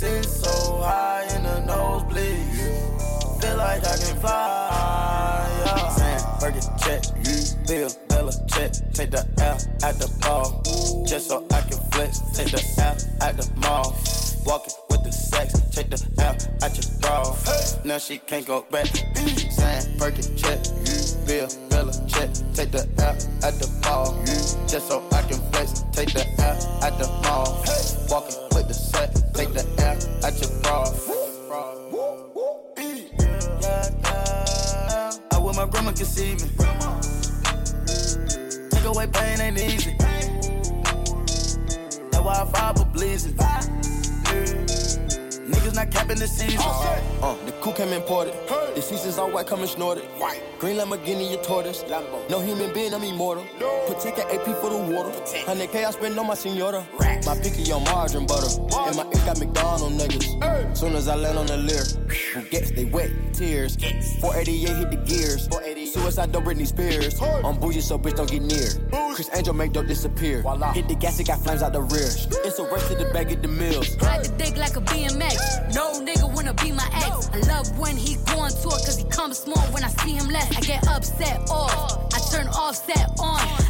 Sit so high in the nosebleeds. Feel like I can fly. Yeah. Burger check. Bill, Bella check. Take the L at the ball. Just so I can flex. Take the L at the mall. Walking with the sex. Take the L at your bra. Now she can't go back. Sam, Burger check. You. Bill, Bella check. Take the L at the ball. Just so I can flex. Take the L at the mall. Walking at your bra. I wish my grandma could see me. Take away pain ain't easy. That's why I fiber blazing. Niggas not capping the season. Uh, the coup came imported. The seasons all white, coming snorted. White. Green Lamborghini, your tortoise. No human being, I'm immortal. Put ticket AP for the water. 100K I spend on my senora. My picky on margarine butter. And my ink got McDonald niggas. Soon as I land on the Lear, who gets they wet tears. 488 hit the gears. Suicide don't Britney Spears. I'm bougie, so bitch don't get near. Criss Angel make dope disappear. Hit the gas, it got flames out the rear. It's a race to the bag of the mills. Ride the dick like a BMX. No nigga wanna be my ex. I love when he go on tour cause he comes small when I see him less. I get Offset off. I turn offset on.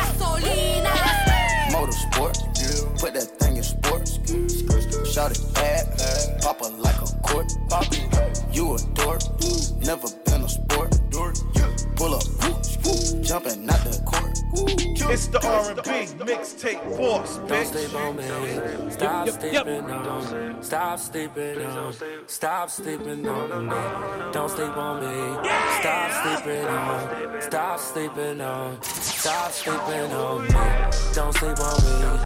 gasolina. Motorsport, put that thing in sports. Shout it bad, pop it like a court. You a dork, never been a sport. Pull up, jumping out the court. It's the R&B mixtape force, Don't sleep on me. Stop sleeping on. Stop sleeping on. Stop sleeping on me. Don't sleep on me. Stop sleeping on. Stop sleeping on. Stop sleeping on me. Don't sleep on me.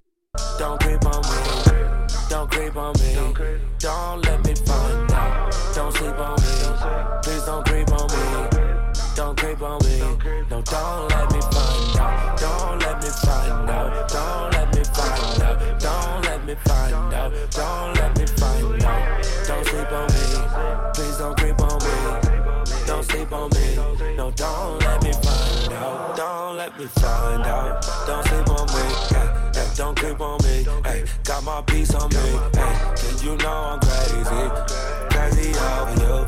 Don't creep on me. Don't creep on me. Don't let me find out. Don't sleep on me. Please don't creep on me. Don't creep on me. No, don't let me find out. Don't let me find out. Don't let me find out. Don't let me find out. Don't let me find out. Don't sleep on me. Please don't creep on me. Don't sleep on me. No, don't let me find out. Don't let me find out. Don't sleep on me. Don't creep on me. Hey, got my piece on me. Hey, you know I'm crazy? Crazy over you.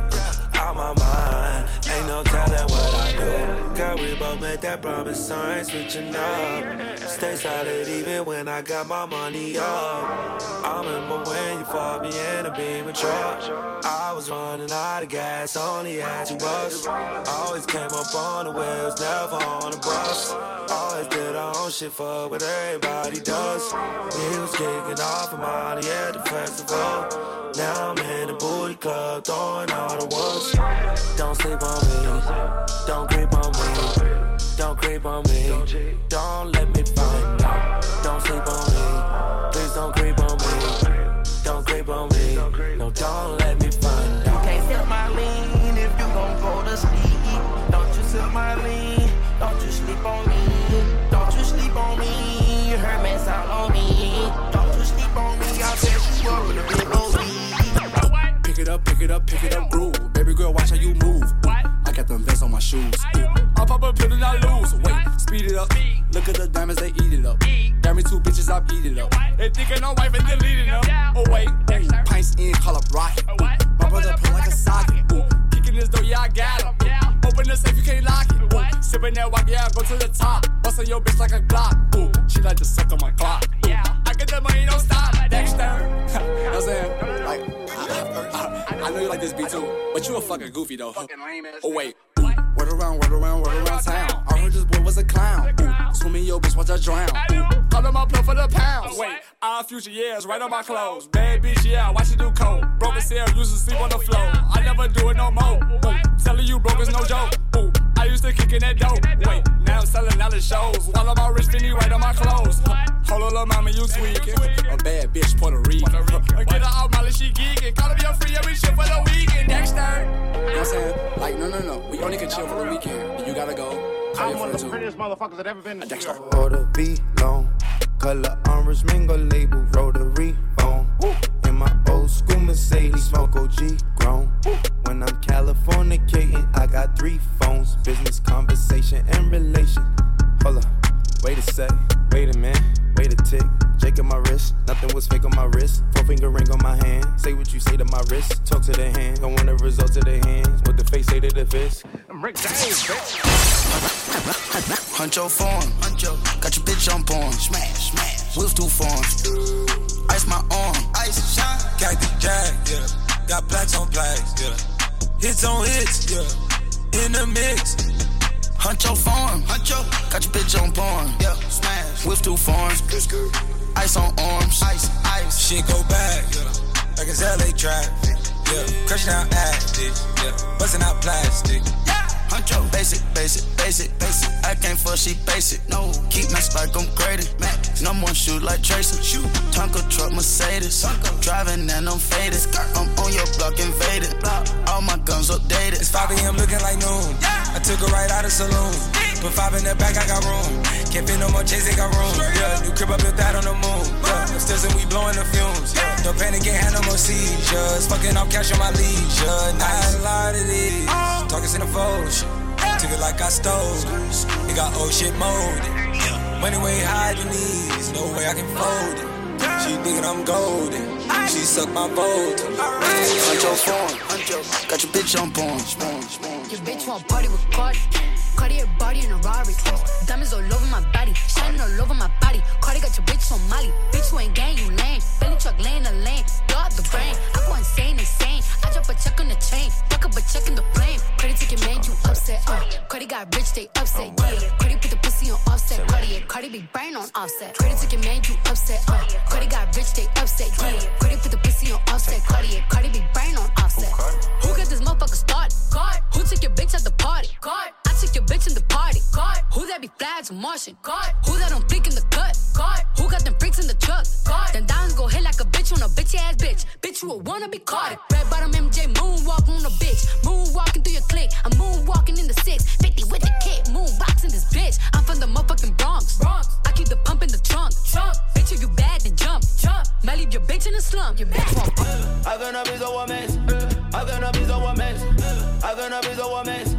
Out my mind. Ain't no telling what I do. Girl, we both made that promise. I ain't switching up. Stay solid even when I got my money up. I remember when you fought me in a beam truck. I was running out of gas, only had two bucks. Always came up on the wheels, never on the bus. Always did our own shit for what everybody does. We was kicking off a money at the festival. Now I'm in the booty club, throwing all the ones. Don't sleep on me, don't creep on me, don't creep on me, don't let me find out. Don't sleep on me, please don't creep on me, don't creep on me, no, don't let me find out. You Can't sip my lean if you gon' go to sleep. Don't you sip my lean, don't you sleep on me. Don't you sleep on me, her man sound on me. Don't you sleep on me, I'll set you up with a big old Pick it up, pick it up, pick it up, groove. Baby girl, watch how you move. Them vests on my shoes. I pop a pill and I lose. Wait, speed it up. Look at the diamonds, they eat it up. Got me two bitches, I beat it up. They thinking I'm wife and deleting them. Oh wait, ooh, pints in, call up rocket. Ooh, my brother play like a socket. Ooh, kicking this door, yeah I got him. Ooh, open the safe, you can't lock it. Ooh, sipping that walk, yeah I go to the top. Bustin' your bitch like a Glock. Ooh, she like to suck on my clock. Ooh, get that money, don't stop. Dexter. you know what I'm saying? Like, I, I, I know you like this beat too, but you a fucking goofy though. Oh wait, ooh, word around, word around, word around town. I heard this boy was a clown. Ooh, swimming your bitch, watch her drown. Ooh, call him my plug for the pounds. Wait, our future years right on my clothes. Bad bitch, yeah, watch you do coke. Broken cell, used to sleep on the floor. I never do it no more. Ooh, telling you broke is no joke. Ooh, I used to kick in that dope. Wait, now I'm selling out the shows. While I'm all rich, Finny right on my clothes. Hold on, little mama, you tweaking. A bad bitch, Puerto Rican. Get her out, Molly, she geeking. Call me a free every shit for the weekend. Dexter. You know what I'm saying? Like, no, no, no. We only can chill for the weekend. You gotta go. Call I'm one of the prettiest motherfuckers that ever been in Dexter. Order be long. Color orange mingle label rotary phone. My old school Mercedes, smoke OG grown. When I'm Californicating, I got three phones business, conversation, and relation. Hold up, wait a sec, wait a minute, wait a tick. Jake on my wrist, nothing was fake on my wrist. Four finger ring on my hand. Say what you say to my wrist, talk to the hand. Don't want the results of the hands. What the face say to the fist. I'm Rick James, bitch. Hunt your form, got your bitch on porn. Smash, smash. Wheels two forms. Ice my arm, ice shine. Got the jack, yeah. Got plaques on plaques, yeah. Hits on hits, yeah. In the mix. Hunt your form, your, got your bitch on porn. Yeah, smash. With two forms. Ice on arms, ice, ice. Shit go back, yeah. Like it's LA traffic, yeah. Crushing out addicts, yeah. Busting out plastic. Huncho, basic, basic, basic, basic. I can't fuck, she basic. No, keep my spike, I'm graded. No more shoot like Tracy. Shoot, Tonka truck, Mercedes. Driving and I'm faded. I'm on your block, invaded. All my guns updated. It's 5 a.m. looking like noon. I took her right out of saloon. Put five in the back, I got room. Can't fit no more chase, they got room. Yeah, new crib, I built that on the moon. Yeah, upstairs and we blowing the fumes. Yeah, no panic, ain't had no more seizures. Fucking off cash on my leisure. Not a lot of these. Oh. Talking in the fold. Took it like I stole it. Got old shit molded. Money way higher than these. No way I can fold it. She thinking I'm golden. She suck my bolt. Huncho phone, got your bitch on porn. Your bitch want party with Cardi. Cartier body in a Rari. Diamonds all over my body, shining all over my body. Cardi got your bitch on Molly. Bitch, you ain't gang, you lame. Belly truck laying the lane. Blow up the brain. I go insane, insane. I drop a check on the chain. Fuck up a check in the flame. Cardi ticket man, you upset. Uh. Cardi got rich, they upset. Yeah. Cardi put the pussy on offset. Cardi, Cardi be brain on offset. Cardi ticket man, you upset. Uh. Cardi got rich, they upset. Yeah. Cardi put the pussy on offset. Cardi, Cardi be brain on offset. Who got this motherfucker started? God. Who took your bitch at the party? God. I took your bitch in the party. God. Who that be flags and Martian? God. Who that don't think in the cut? God. Who got them bricks in the truck? God. Then diamonds go hit like a bitch on a bitch ass bitch. Bitch, you a wanna be caught. Red bottom MJ moonwalk on a bitch. Moonwalking through your clique. I'm moonwalking in the six. 50 with the kick. Moonboxing this bitch. I'm from the motherfucking Bronx. Bronx. I keep the pump in the trunk. Trunk. Bitch, if you bad, then jump. Jump. Might leave your bitch in the slump. Your bitch won't. I gonna be so amazed. I gonna be so amazed. I gonna be so amazed.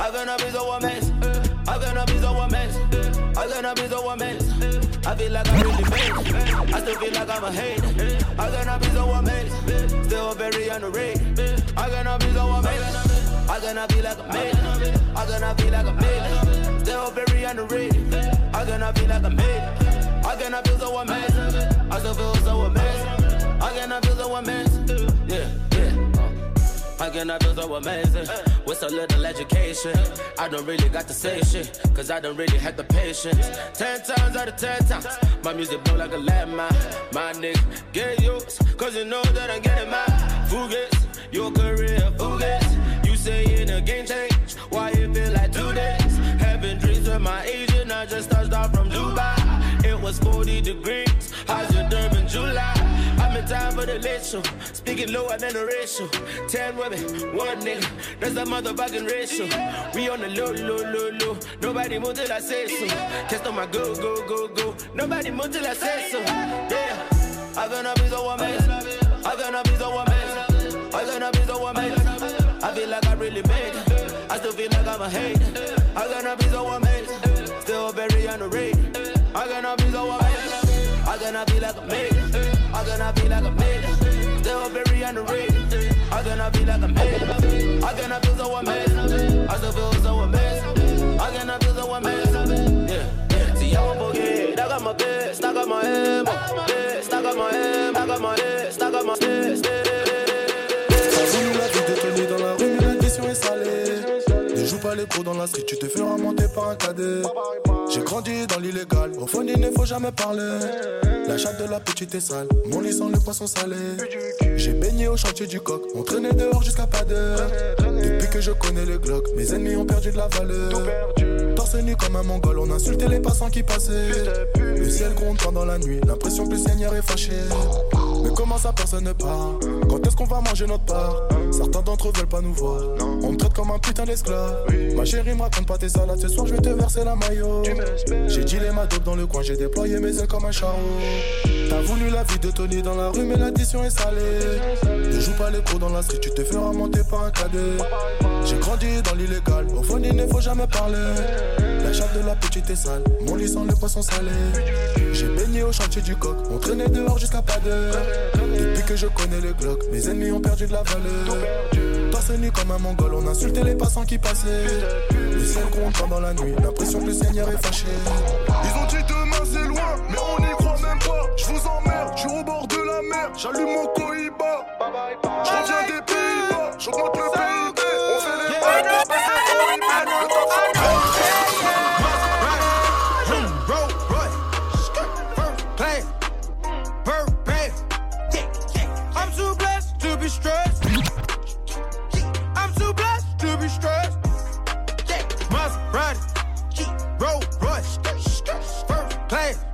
I gonna be so amazed. I gonna be so amazed. I gonna be so amazed. I feel like I'm really made. I still feel like I'm a hate. I gonna be so amazed. Still very underrated. I gonna be so amazed. I gonna be like a maid. I gonna be like a maid. Still very underrated. I gonna be like a maid. I feel so amazing. I still feel so amazed. I gonna feel so amazing. Yeah, yeah. I cannot feel so amazing with so little education. I don't really got to say shit, cause I don't really have the patience. Ten times out of ten times, my music blow like a landmine. My nigga, get used, cause you know that I'm getting mine. Fugates, your career, fugates. You say in the game change, why you feel like two days? Having dreams with my agent, I just touched off from was 40 degrees, how's your derm in July? I'm in time for the show. Speaking lower than the ratio. Ten women, one nigga. That's the motherfucking ratio. We on the low, low, low, low. Nobody move till I say so. Cast on my go, go, go, go. Nobody move till I say so. Yeah. I'm gonna be so amazed. I'm gonna be so amazed. I gonna be so amazed. I feel like I really made it. I still feel like I'm a hate. I'm gonna be so amazed. Still very underrated. I gonna like a maid. I gonna be like a maid. Still very underrated. I gonna be like a maid. I gonna feel so amazing. I still feel so amazing. I gonna feel so amazing. Yeah, yeah. See, I won't forget. I got my best. I got my. Best. I got my aim. I got my best. I got my best. Pas les dans la street, tu te feras monter par un cadet. J'ai grandi dans l'illégal, au fond il ne faut jamais parler. La chatte de la petite est sale, mon lit sent le poisson salé. J'ai baigné au chantier du coq, on traînait dehors jusqu'à pas d'heure. Depuis que je connais le Glock, mes ennemis ont perdu de la valeur. Torse nu comme un mongol, on insultait les passants qui passaient. Le ciel gronde pendant la nuit, l'impression que le Seigneur est fâché. Mais comment ça personne ne part Quand est-ce qu'on va manger notre part Certains d'entre eux veulent pas nous voir. On me traite comme un putain d'esclave. Ma chérie me raconte pas tes salades. Ce soir je vais te verser la maillot J'ai dit les ma dope dans le coin J'ai déployé mes ailes comme un charreau. T'as voulu la vie de Tony dans la rue Mais l'addition est salée. Ne joue pas les pros dans la street Tu te feras monter par un cadet. J'ai grandi dans l'illégal. Au fond il ne faut jamais parler La de la petite est sale. Mon lit sent le poisson salé. J'ai baigné au chantier du coq. On traînait dehors jusqu'à pas d'heure. Depuis que je connais le Glock Mes ennemis ont perdu de la valeur. Torse nu comme un mongol. On insultait les passants qui passaient. Le ciel gronde pendant la nuit. L'impression que le Seigneur est fâché. Ils ont dit demain c'est loin, mais on n'y croit même pas. Je vous emmerde, je suis au bord de la mer, j'allume mon cohiba. Je reviens des Pays-Bas, j'augmente le PIB. play.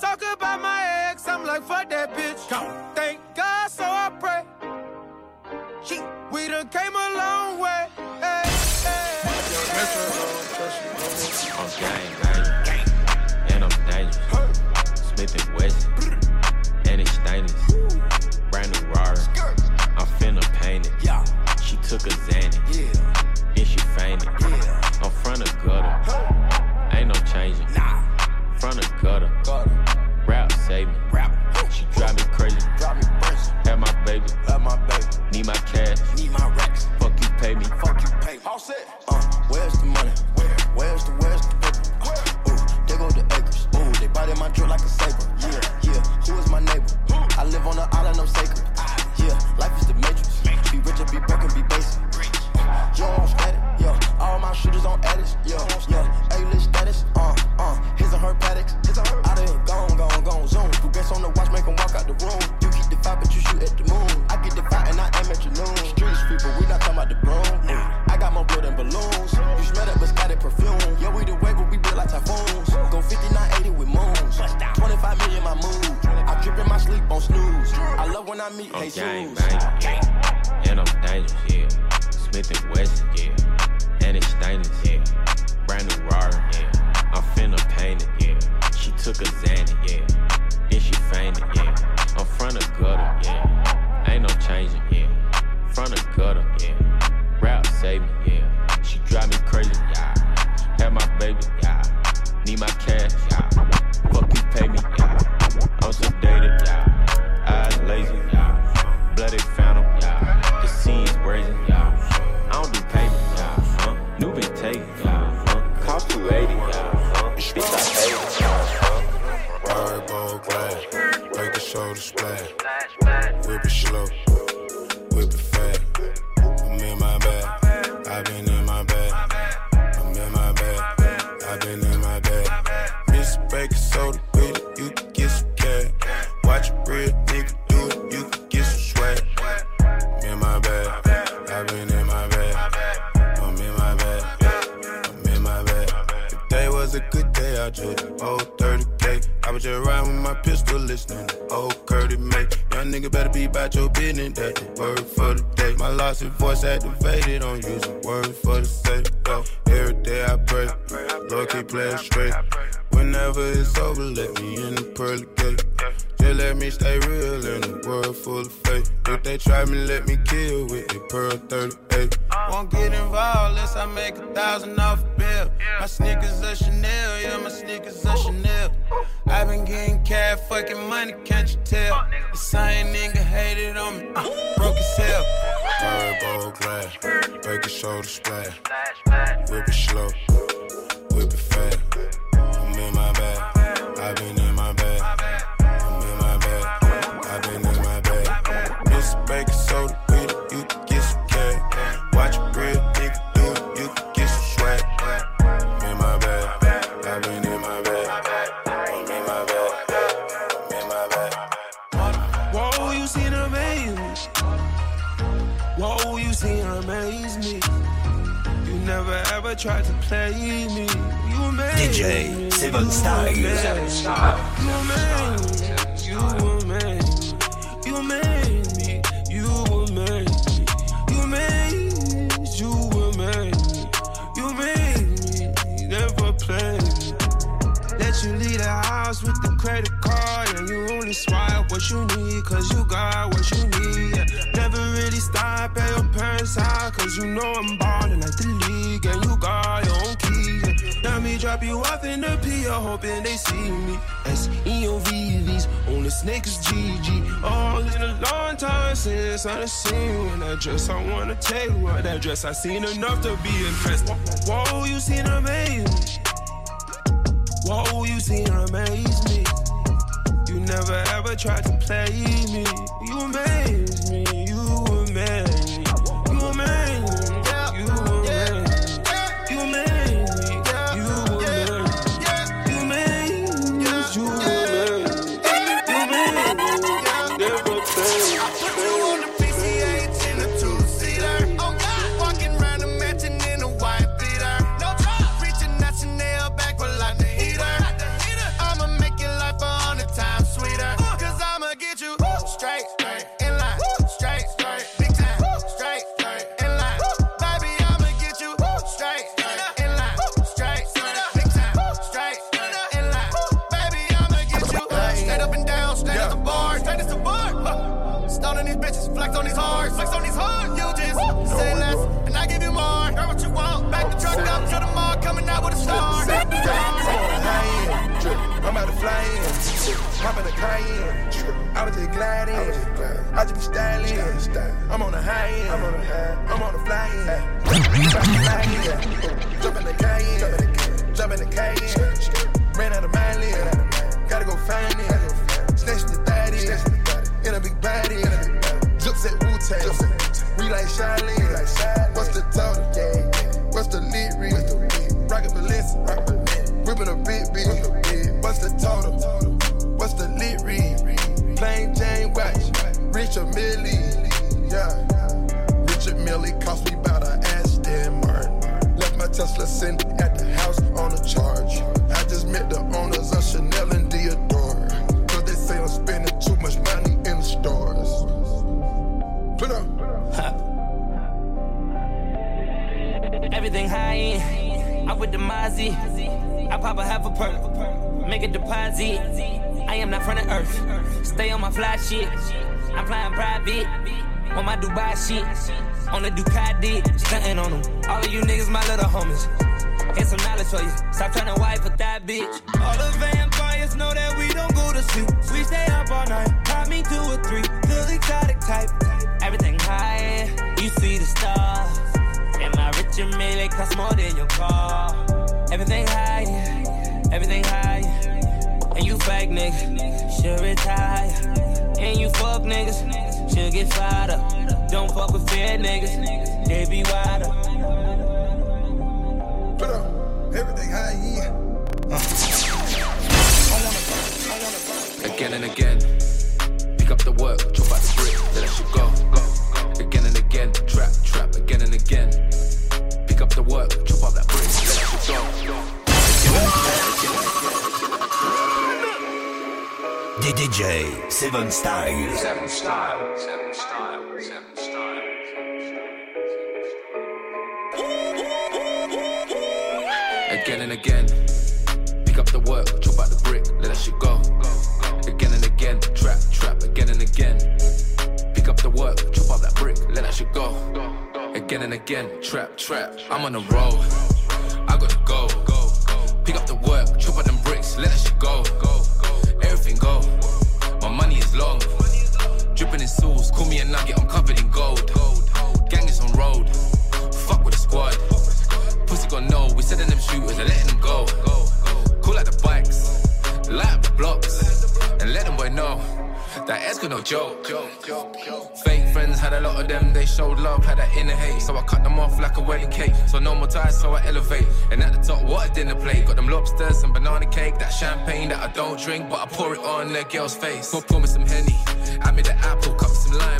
Talk about my ex, I'm like, fuck that bitch. Go. Thank God, so I pray. She, we done came a long way. Hey, hey, hey. I'm gang, gang, and I'm dangerous. Smith and West, and it's stainless. Brand new Rari, I'm finna paint it. Yeah. She took a Xanax, yeah. then she fainted. Yeah. I'm front of gutter, ain't no changing. Nah. From the gutter. need my cash. Need my racks. Fuck you, pay me. Fuck you, pay me. All set. Uh. impressed. I seen enough to be impressed. Whoa, you seen a man. again. Trap, trap, I'm on the road. on the cake, that champagne that I don't drink, but I pour it on the girl's face. Go pour me some Henny, add me the apple, cut me some lime.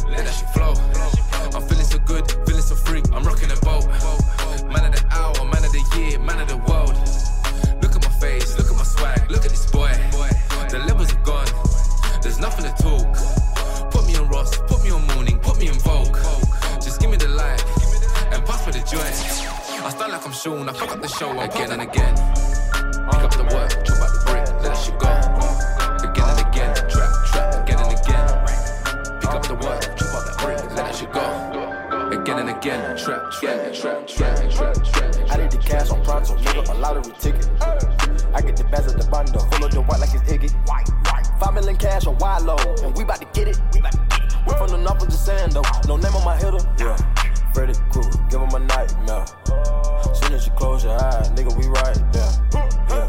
I need the cash on pronto, nigga, a lottery ticket. I get the bags at the bundle, full of the white like it's Iggy. Five million cash on wide low, and we bout to get it. We from the north, I'm just saying though. No name on my hitter. Yeah. Freddy Krueger, give him a nightmare. Soon as you close your eyes, nigga, we right there. Yeah.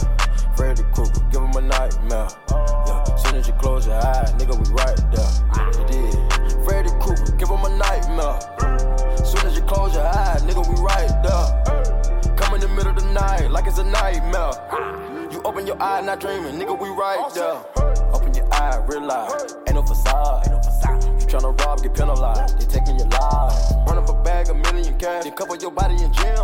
Freddy Krueger, give him a nightmare. Yeah. Soon as you close your eyes, nigga, we right there. Did. Freddy Krueger, give him a nightmare. Close your eyes, nigga, we right there. Come in the middle of the night, like it's a nightmare. You open your eye, not dreaming, nigga, we right there. Open your eye, realize, ain't no facade. You Tryna rob, get penalized. They taking your life. Run up a bag, a million cash. You cover your body in gym.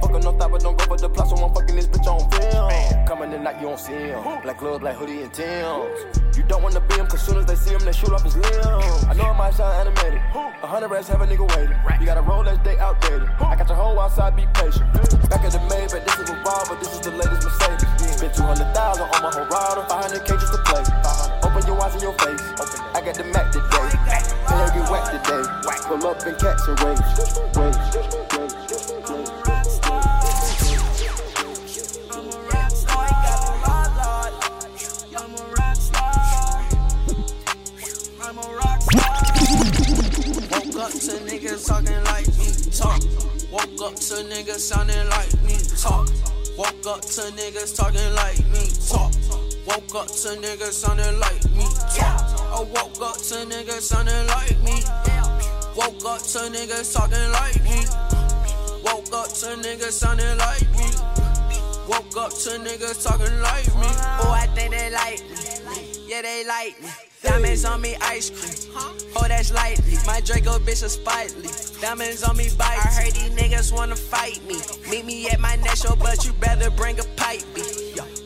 Fucking no thought, but don't go for the plot, so I'm fucking this bitch on film. Bam. Coming in night, you don't see him. Black gloves, black hoodie, and Tim's. You don't wanna be him, cause soon as they see him, they shoot off his limb. I know I might sound animated. A hundred rats have a nigga waiting. You got a roll that's day outdated. I got your whole outside, be patient. Back at the Maybach, but this is a but this is the latest Mercedes. Spent 200,000 on my Horada, 500k just to play. 500 flies in your face. I got the Mac today. Tell her get whack today. Pull up and catch a wave. Wave. Woke up to niggas talking like me talk. Woke up to niggas sounding like me talk. Woke up to niggas talking like me talk. Woke up to niggas sounding like me. I woke up to niggas sounding like me. Woke up to niggas talking like me. Woke up to niggas sounding like me. Woke up to niggas talking like me. Oh, I think they like me. Yeah, they like me. Diamonds on me, ice cream. Oh, that's lightly. My Draco bitch is spitely. Diamonds on me, bite. I heard these niggas wanna fight me. Meet me at my next show, but you better bring a pipe.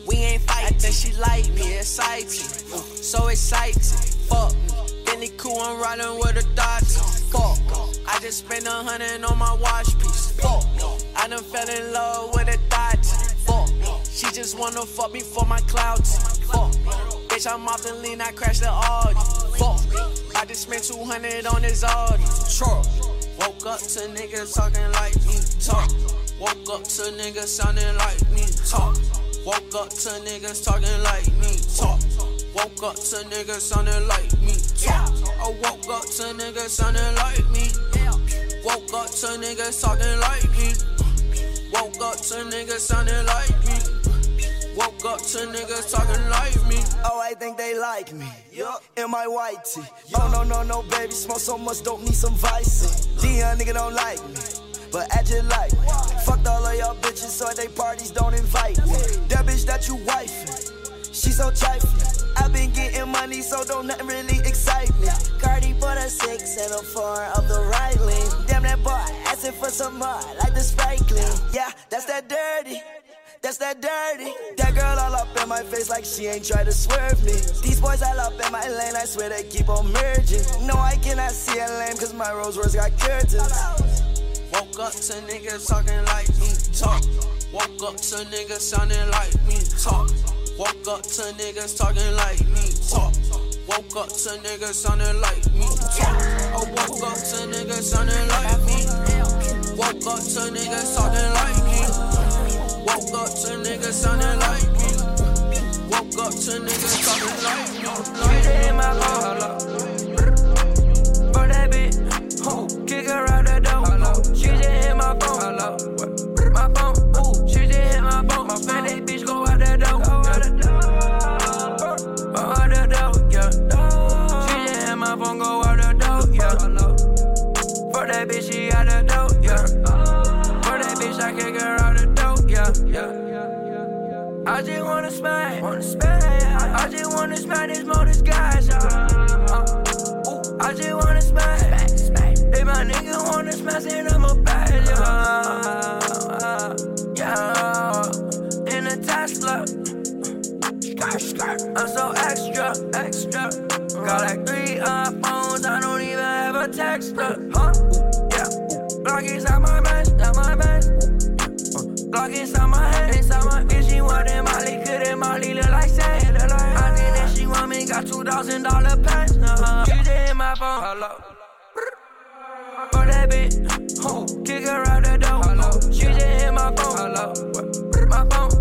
We ain't fighting. I think she like me, exciting. Ooh, uh, so exciting. Fuck me. Bentley cool, I'm riding with a Dodge. Fuck. I just spent a hundred on my watch piece. Fuck. I done fell in love with a Dodge. Fuck. She just wanna fuck me for my clouds. Fuck. Bitch, I'm off the lean, I crashed the Audi. Fuck. I just spent 200 on this Audi. Truck. Woke up to niggas talking like me. Talk. Woke up to niggas sounding like me. Talk. Woke up to niggas talking like me. Talk. Woke up to niggas sounding like me. Talk. I woke up to niggas sounding like me. Woke up to niggas talking like me. Woke up to niggas sounding like me. Woke up to niggas talking like me. Oh, I think they like me. Yup. In my white tee. Oh, no, no, no, baby. Smoke so much, don't need some vice. Dion nigga don't like me. But just like me. Fucked all of y'all bitches, so they parties don't invite. That bitch that you wifing. She so trifling. i been getting money, so don't nothing really excite me. Cardi put a six and a four of the right lane. Damn that boy, asking for some more, like the Sprite clean. Yeah, that's that dirty. That's that dirty. That girl all up in my face like she ain't try to swerve me. These boys all up in my lane, I swear they keep on merging. No, I cannot see a lane, cause my Rolls Royce got curtains. Woke up to niggas talking like me, talk. Woke up to niggas sounding like me, talk. Woke up to niggas talking like me, talk. Woke up to niggas sounding like me, talk. I woke up to niggas sounding like me. Woke up to niggas talking like me. Woke up to niggas sounding like me. Woke up to niggas talking like me. She in my phone, For that bitch, ooh, kick her out. My phone, my phone, ooh, she just hit my phone. My fat that bitch go out the door, go out the door, yeah. She just hit my phone, go out the door, yeah. For that bitch, she out the door, yeah. For that bitch, I kick her out the door, yeah, yeah. I just wanna smash, wanna smash. I just wanna smash this motor guys, uh, ooh, I just wanna smash, smash. If my nigga wanna smash, then I'ma I'm so extra, extra. Got like three iPhones, I don't even have a texter. Huh? Yeah. Block inside my mask, not my mask. Uh, Block inside my head, inside my bitch. She wanted Molly, couldn't Molly look like sand. I think that she want me, got two thousand dollar pants. Uh-huh. She did my phone. Hello. For that bitch, kick her out the door. Hello. She just hit my phone. Hello. My phone.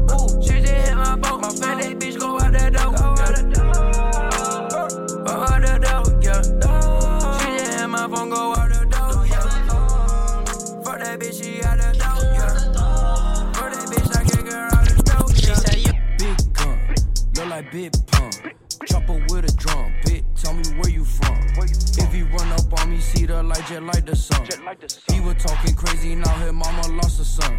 Up on me, see the light jet like the sun. He was talking crazy, now his mama lost her son.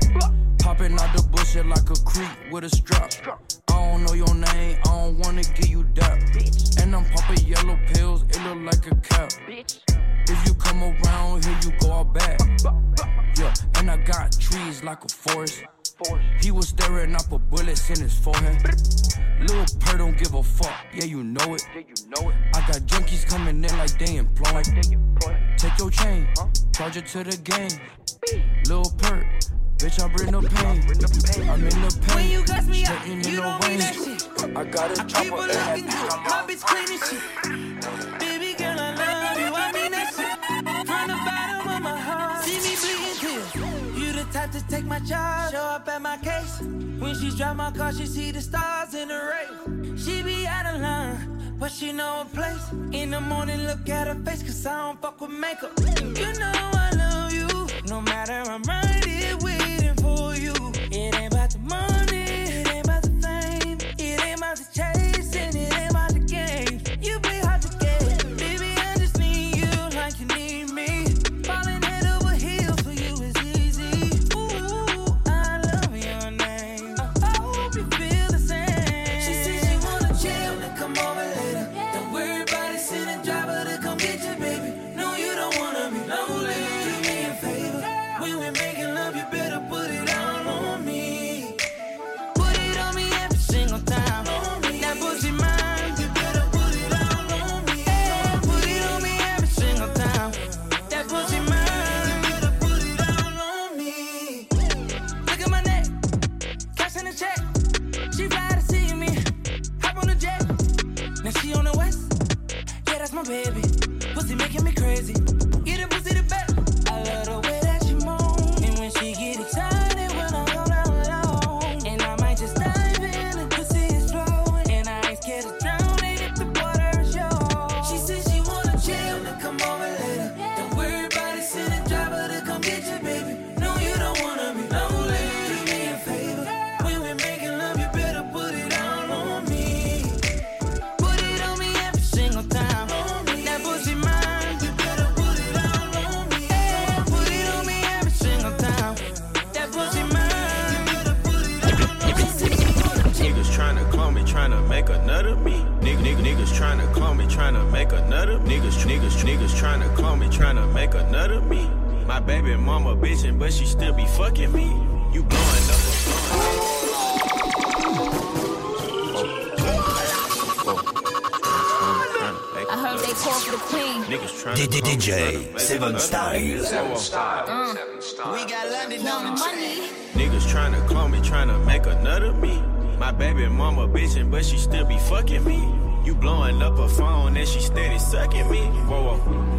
Popping out the bullshit like a creep with a strap. I don't know your name, I don't wanna give you that. And I'm popping yellow pills, it look like a cap. If you come around here, you go out back. Yeah, and I got trees like a forest. He was staring, I put bullets in his forehead. Lil Purr don't give a fuck, yeah, you know it. I got junkies coming in like they employed. Take your chain, charge it to the game. Lil Purr, bitch, I bring the pain. I'm in the pain. When you got me out, in you don't mean that shit. I got a Keep chopper her and that looking good, my bitch clean as shit. My charge, show up at my case. When she drive my car, she see the stars in the race. She be out of line, but she know a place. In the morning, look at her face, cause I don't fuck with makeup. You know I love you, no matter I'm right here waiting for you. It ain't about the money, Pussy making me crazy. Me, make another me. My baby mama bitchin', but she still be fucking me. You blowing up a I heard they call for the queen. DJ Seven Style. Seven style. Uh. Seven style. We got London on the money. Niggas tryna clone me, tryna make another me. My baby mama bitchin', but she still be fucking me. You blowing up her phone and she steady sucking me. Whoa, whoa.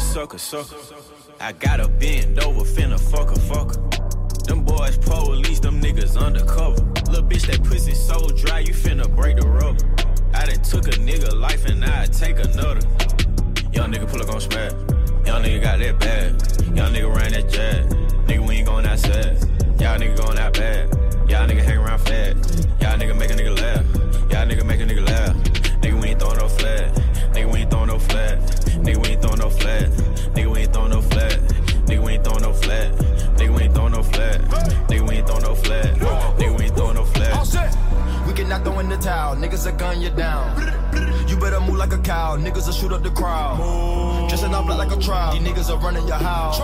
Sucker, sucker. I gotta bend over, finna fuck a fucker. Them boys police, them niggas undercover. Little bitch, that pussy so dry, you finna break the rubber. I done took a nigga life and I take another. Young nigga pull up on smash. Young nigga got that bag. Young nigga ran that jet. Nigga, we ain't going outside. Y'all nigga going out bad. Y'all nigga hang around fat. Y'all nigga make a nigga laugh. Y'all nigga make a nigga laugh. Nigga, we ain't throwing no flat. Nigga, we ain't throwing no flat. Nigga, we ain't throwing no flat. Nigga, we ain't throwing no flat. Nigga, we ain't throwing no flat. Nigga, we ain't throwing no flat. Nigga, we ain't throwing no flat. Nigga, we ain't throwing no flat. All set. We cannot throw in the towel, niggas will gun you down. You better move like a cow, niggas will shoot up the crowd. Dressing up like a trial, these niggas are running your house.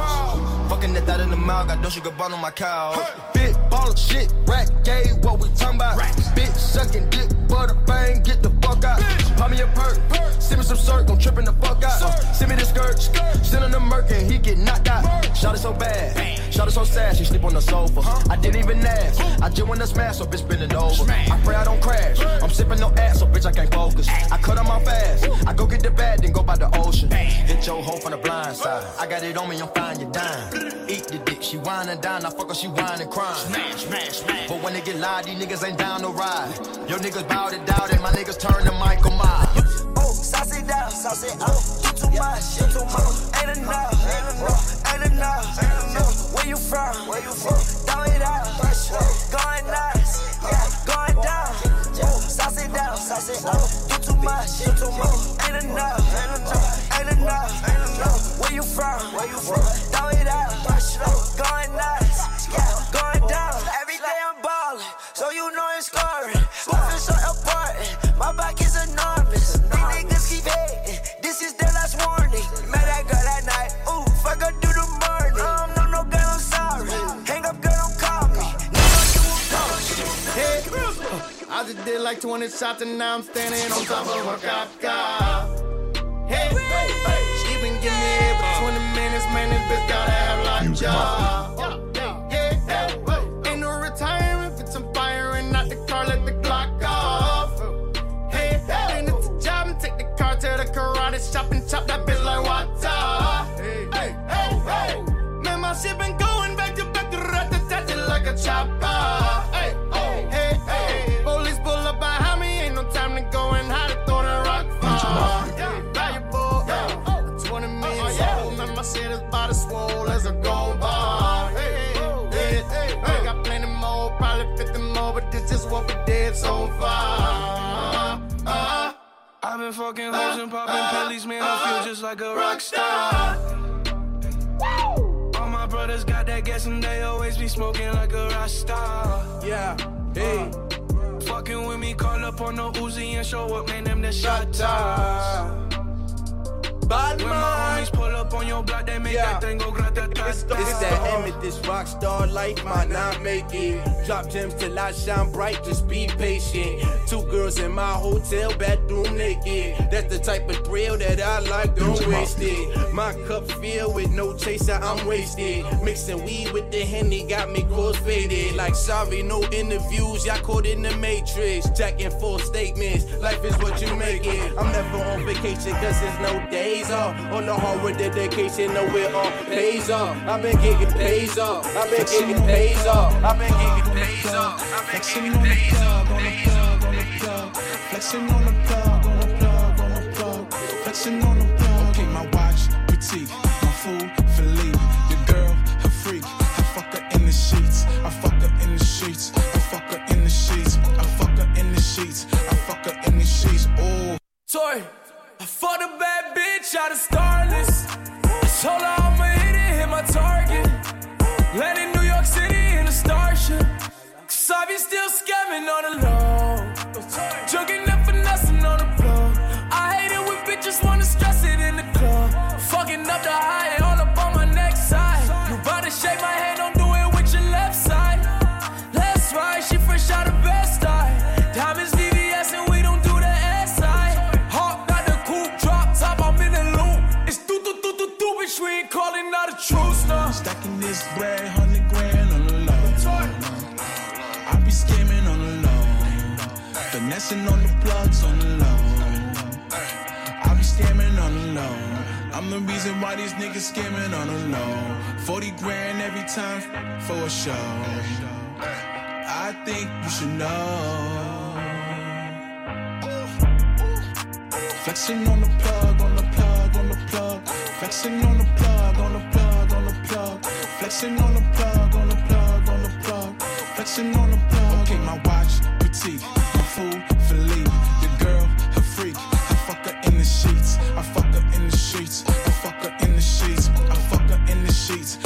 Fucking that thot in the mouth, got Dolce Gabbana on my couch. Big ball of shit, rat gay, what we talking about? Bitch sucking dick, butter bang, get the fuck out. Pop me a perk, send me some circ, gon' trippin' the fuck out. Uh, send me the skirt, send him the merc and he get knocked out. Shot it so bad, shot it so sad, she sleep on the sofa. I didn't even ask, I just wanna smash, so bitch bending over. I pray I don't crash, I'm sipping no ass, so bitch I can't focus. I cut on my fast, I go get the bag, then go by the ocean. Hit your hoe from the blind side, I got it on me, I'm fine, you dime. Eat the dick, she whine and dine, I fuck her, she whine and crying. Smash, smash, smash. But when they get loud, these niggas ain't down to ride. Yo niggas bow to doubt it, my niggas turn to Michael Myers. Oh, sauce it down, sauce it oh, up. You too much, you too much. Ain't enough, ain't enough, ain't enough. Where you from? Where you from? Throw it out, going nuts, yeah, going down. Oh, sauce it down. Oh, you too much, you too much. Ain't enough, ain't enough, ain't enough. Where you from? Where you from? Throw it out, going nuts, yeah, going down. Every day I'm ballin', so you know it's scoring. My back is enormous. These niggas keep hating, this is their last warning. Met that girl that night, ooh, fuck her through the morning. No, no, girl, I'm sorry. Hang up, girl, don't call me. Nigga, you won't call me. I just did like 20 shots and now I'm standing on top of a cop car. Hey, hey, hey. She been giving me for 20 minutes, man, this bitch gotta have like job. Yeah, yeah, to the karate shop and chop that bitch like water. Hey, hey, hey, hey. Man, my shit been going back to back to rat like a chopper. Hey, hey, hey, hey. Police pull up behind me, ain't no time to go and hide it, throw the rock far. Yeah, valuable, yeah. 20 minutes old, man, my shit is by the swole as a gold bar. Hey, hey, hey, hey. Got plenty more, probably 50 more, but this is what we did so far. Uh, I've been fucking hoes and popping pillies, man. I feel just like a rock star. All my brothers got that gas and they always be smoking like a rock star. Yeah, hey. Fucking with me, call up on the Uzi and show up, man. Them the shot. Bad when my homies pull up on your block, they make Yeah. that thing go grata It's that Emmett, this rock star life might not make it. Drop gems till I shine bright, just be patient. Two girls in my hotel bedroom naked. That's the type of thrill that I like, don't waste it. My cup filled with no chaser, I'm wasted. Mixing weed with the henny got me cross faded. Like sorry, no interviews, y'all caught in the matrix. Jacking full statements, life is what you make it. I'm never on vacation cause there's no days off. On the hard with dedication, no it all pays off. I've been getting pays off. I've been getting pays off. I've been getting pays off. I've been getting pays off. Flexing on the plug, on the plug, on the plug. Flexing on low. On the plugs on the low. I be scamming on the low. I'm the reason why these niggas scamming on the low. 40 grand every time for a show. I think you should know. Flexing on the plug, on the plug, on the plug. Flexing on the plug, on the plug, on the plug. Flexing on the plug, on the plug, on the plug. Flexing on the plug. Okay, my watch, petite. My food, Philippe. Your girl, her freak. I fuck her in the sheets. I fuck her in the sheets. I fuck her in the sheets. I fuck her in the sheets.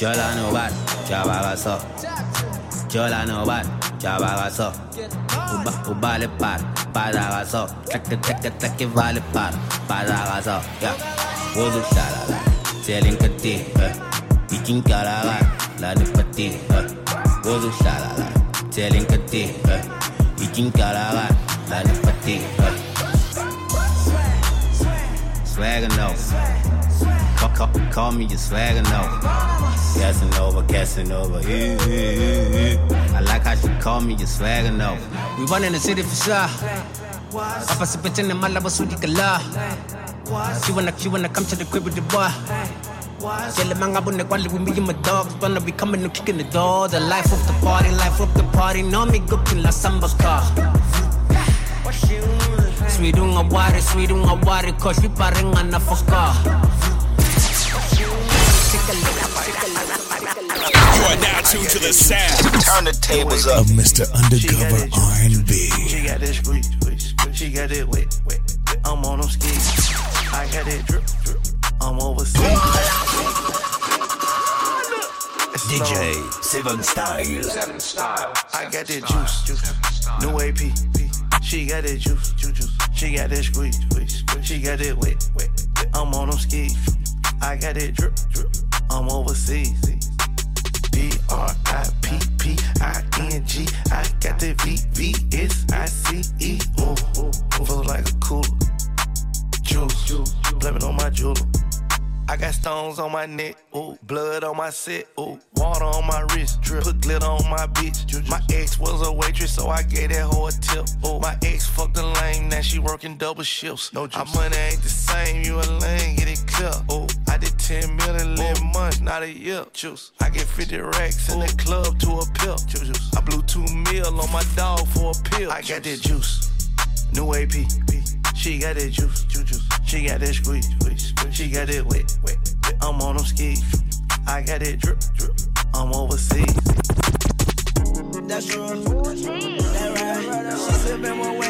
Yo la no bad, ya bagazo. Yo la no bad, ya bagazo. Uba, uba le par, padagazo. Tek tek tek tek vale par, padagazo. Ya, wozu shalala, telling kati, eh. Ikin kalaga, la ni pati, eh. Wozu shalala, telling kati, eh. Ikin kalaga, la ni pati, eh. Swagger no, fuck call, call me a swagger no. Casanova, Casanova. Eh, eh, eh, I like how she call me a swagger no. We run in the city for sure. Papa sipping in my love, sweetie kala. She wanna, she wanna come to the crib with the boy. Sell mga bune kwali with me and my dogs Wanna be coming and kicking the door The life of the party, life of the party No me go la samba car Sweet nga wari, sweet nga wari Cause we parang nga nafaka You are now tuned to the sound. Turn the tables up. Of Mr. Undercover R&B. She got that squeeze, squeeze, squeeze. She got that wet, wet, wet. I'm on them skis. I got it drip, drip. I'm overseas. DJ Seven Style. Seven Style. I got that juice, juice. New AP. She got that juice, juice, juice. She got that squeeze, squeeze, squeeze. She got that wet, wet, wet. I'm on them skis. I got that drip, drip. I'm overseas. B R I P P I N G. I got that V V S I C E. Ooh, ooh, feel like a cooler. Juice, blame it on my jeweler. I got stones on my neck, ooh, blood on my set, ooh, water on my wrist, drip, put glitter on my bitch. My ex was a waitress, so I gave that hoe a tip. Ooh, my ex fucked a lame, now she working double shifts. No juice. Our money ain't the same, you a lame, get it clear. Ooh, I did 10 million in months, not a year. Juice. I get 50 racks in the club to a pill. Juice. I blew two mil on my dog for a pill. I got that juice. New AP. She got that juice, juice, juice. She got that squeeze, squeeze, squeeze. She got that wet, wet, wet. I'm on them skis. I got it drip, drip. I'm overseas. That's true. That right. She sippin' more wet and yeah,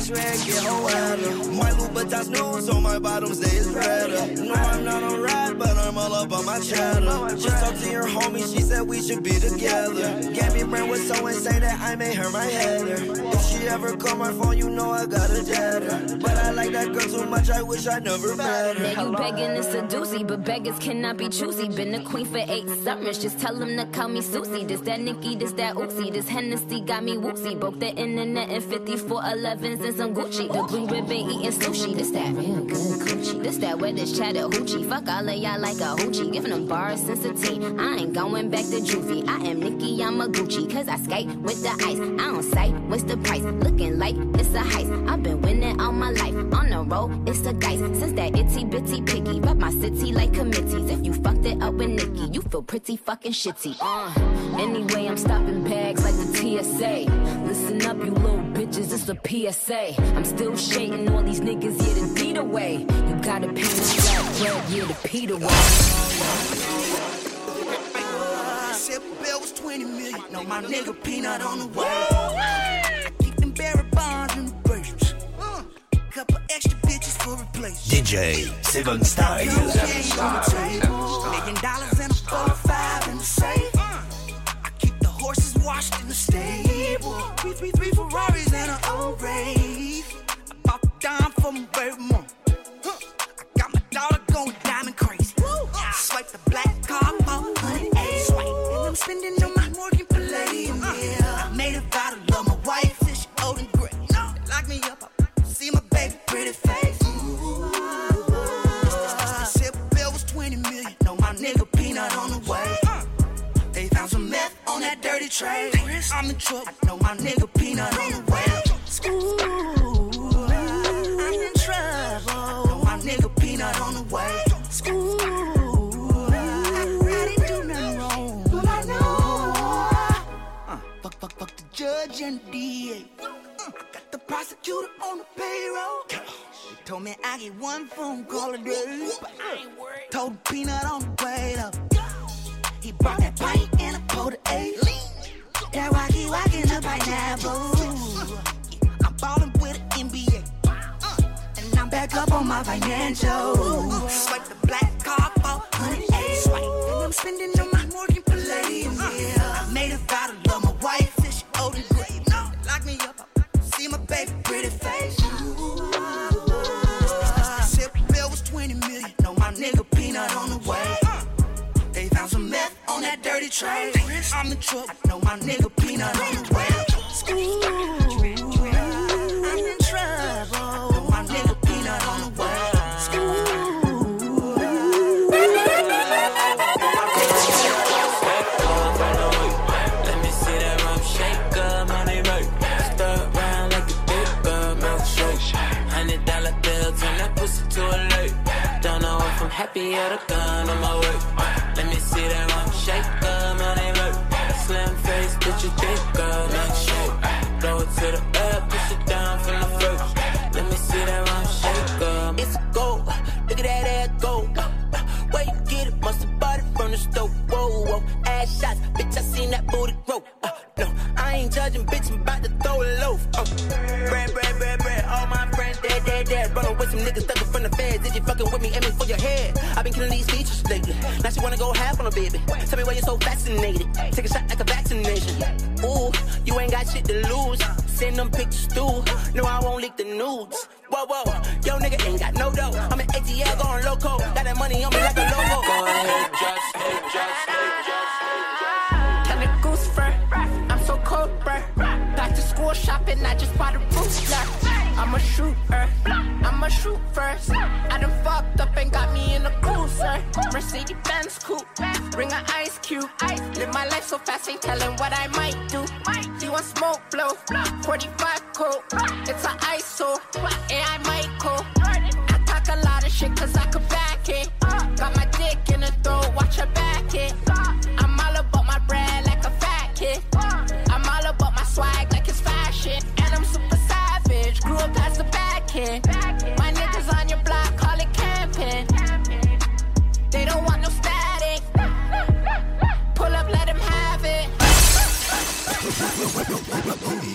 I swear it get her wetter. My Louboutins new, so my bottom stays redder. No, I'm not on ride, but I'm all up on my cheddar. Just talked to your homie, she said we should be together. Gabby Brand was so insane that I made her my header. If she ever call my phone, you know I got a jetter. But I like that girl too much, I wish I never met her. Now you begging to seduce but beggars cannot be choosy. Been a queen for eight summers, just tell them to call me Susie. This that Nikki, this that Uzi, this Hennessy got me woozy. Broke the internet in 54 11s and some Gucci. The blue ribbon eating sushi, this that real good coochie. This that wet this chatter hoochie. Fuck all of y'all like a hoochie. Giving them bars since a teen. I ain't going back to juvie. I am Nikki, I'm a Gucci. Cause I skate with the ice. I don't say what's the price. Looking like it's a heist. I've been winning all my life. On the road, it's a dice. Since that itty bitty piggy. Rep my city like committees. If you fucked it up with Nikki, you feel pretty fucking shitty. Uh, anyway, I'm stopping bags like the TSA. Listen up, you little bitches, it's a PSA. I'm still shading all these niggas, yeah, the deed away. You gotta pay the flat bread, yeah, the Peter Said Bell was 20 million. No, my nigga Peanut on the way. I keep them Barry Bonds in the bracelets. Uh, couple extra bitches for replacement. DJ Seven Style. Million dollars and a four five in the safe. Washed in the stable. Three, three, three Ferraris and an old Wraith. I bought the dime for my. Huh. I got my daughter going diamond crazy. Swipe the black car for 108. Swipe. And I'm spending trade. I'm in trouble. I know my nigga Peanut on the way. Ooh, I'm in trouble. Know my nigga Peanut on the way. Ooh, I didn't do nothing wrong. But I know. Uh, fuck, fuck, fuck the judge and the DA. Uh, I got the prosecutor on the payroll. They told me I get one phone call a day. But I ain't worried. Told Peanut on the way up. He brought that pint and a pot of eight. That wacky walking the pineapple. I'm ballin' with an NBA. Uh, and I'm back up on my financial. Swipe the black car for 108. Swipe. And I'm spending on my Morgan Palladium. Yeah. Uh, I made a dirty. I'm the truck. I know my nigga Peanut on happy at a gun on my way. Let me see that one shake, uh, money look. Slim face, bitch, you think, girl, like shake. Throw it to the air, push it down from the first. Let me see that one shake, uh. It's a go. Look at that ass go. Where you get it? Must have bought it from the store. Whoa, whoa. Ass shots, bitch, I seen that booty grow. Uh, no, I ain't judging, bitch, I'm about to throw a loaf. Uh, bread, bread, bread, bread. All my friends dead, dead, dead. Running with some niggas stuck in front of feds. Did you fucking with me? I've been killing these features lately. Now she wanna go half on a baby. Tell me why you're so fascinated. Take a shot like a vaccination. Ooh, you ain't got shit to lose. Send them pictures through. No, I won't leak the nudes. Whoa, whoa, yo nigga ain't got no dough. I'm an ATL going loco. Got that money on me like a logo. Go ahead, just, hey, just, hey, just, hey, Kind of goose fur. I'm so cold, bruh. Back to school shopping, I just bought a booster. I'm a shooter. I'm a shoot first. I done fucked up and got me in a cruiser. Mercedes Benz coupe. Bring an ice cube. Live my life so fast, ain't telling what I might do. You want smoke blow? 45 coat. It's an ISO. And I go. I talk a lot of shit cause I could back it. Got my dick in the throat, watch her back it.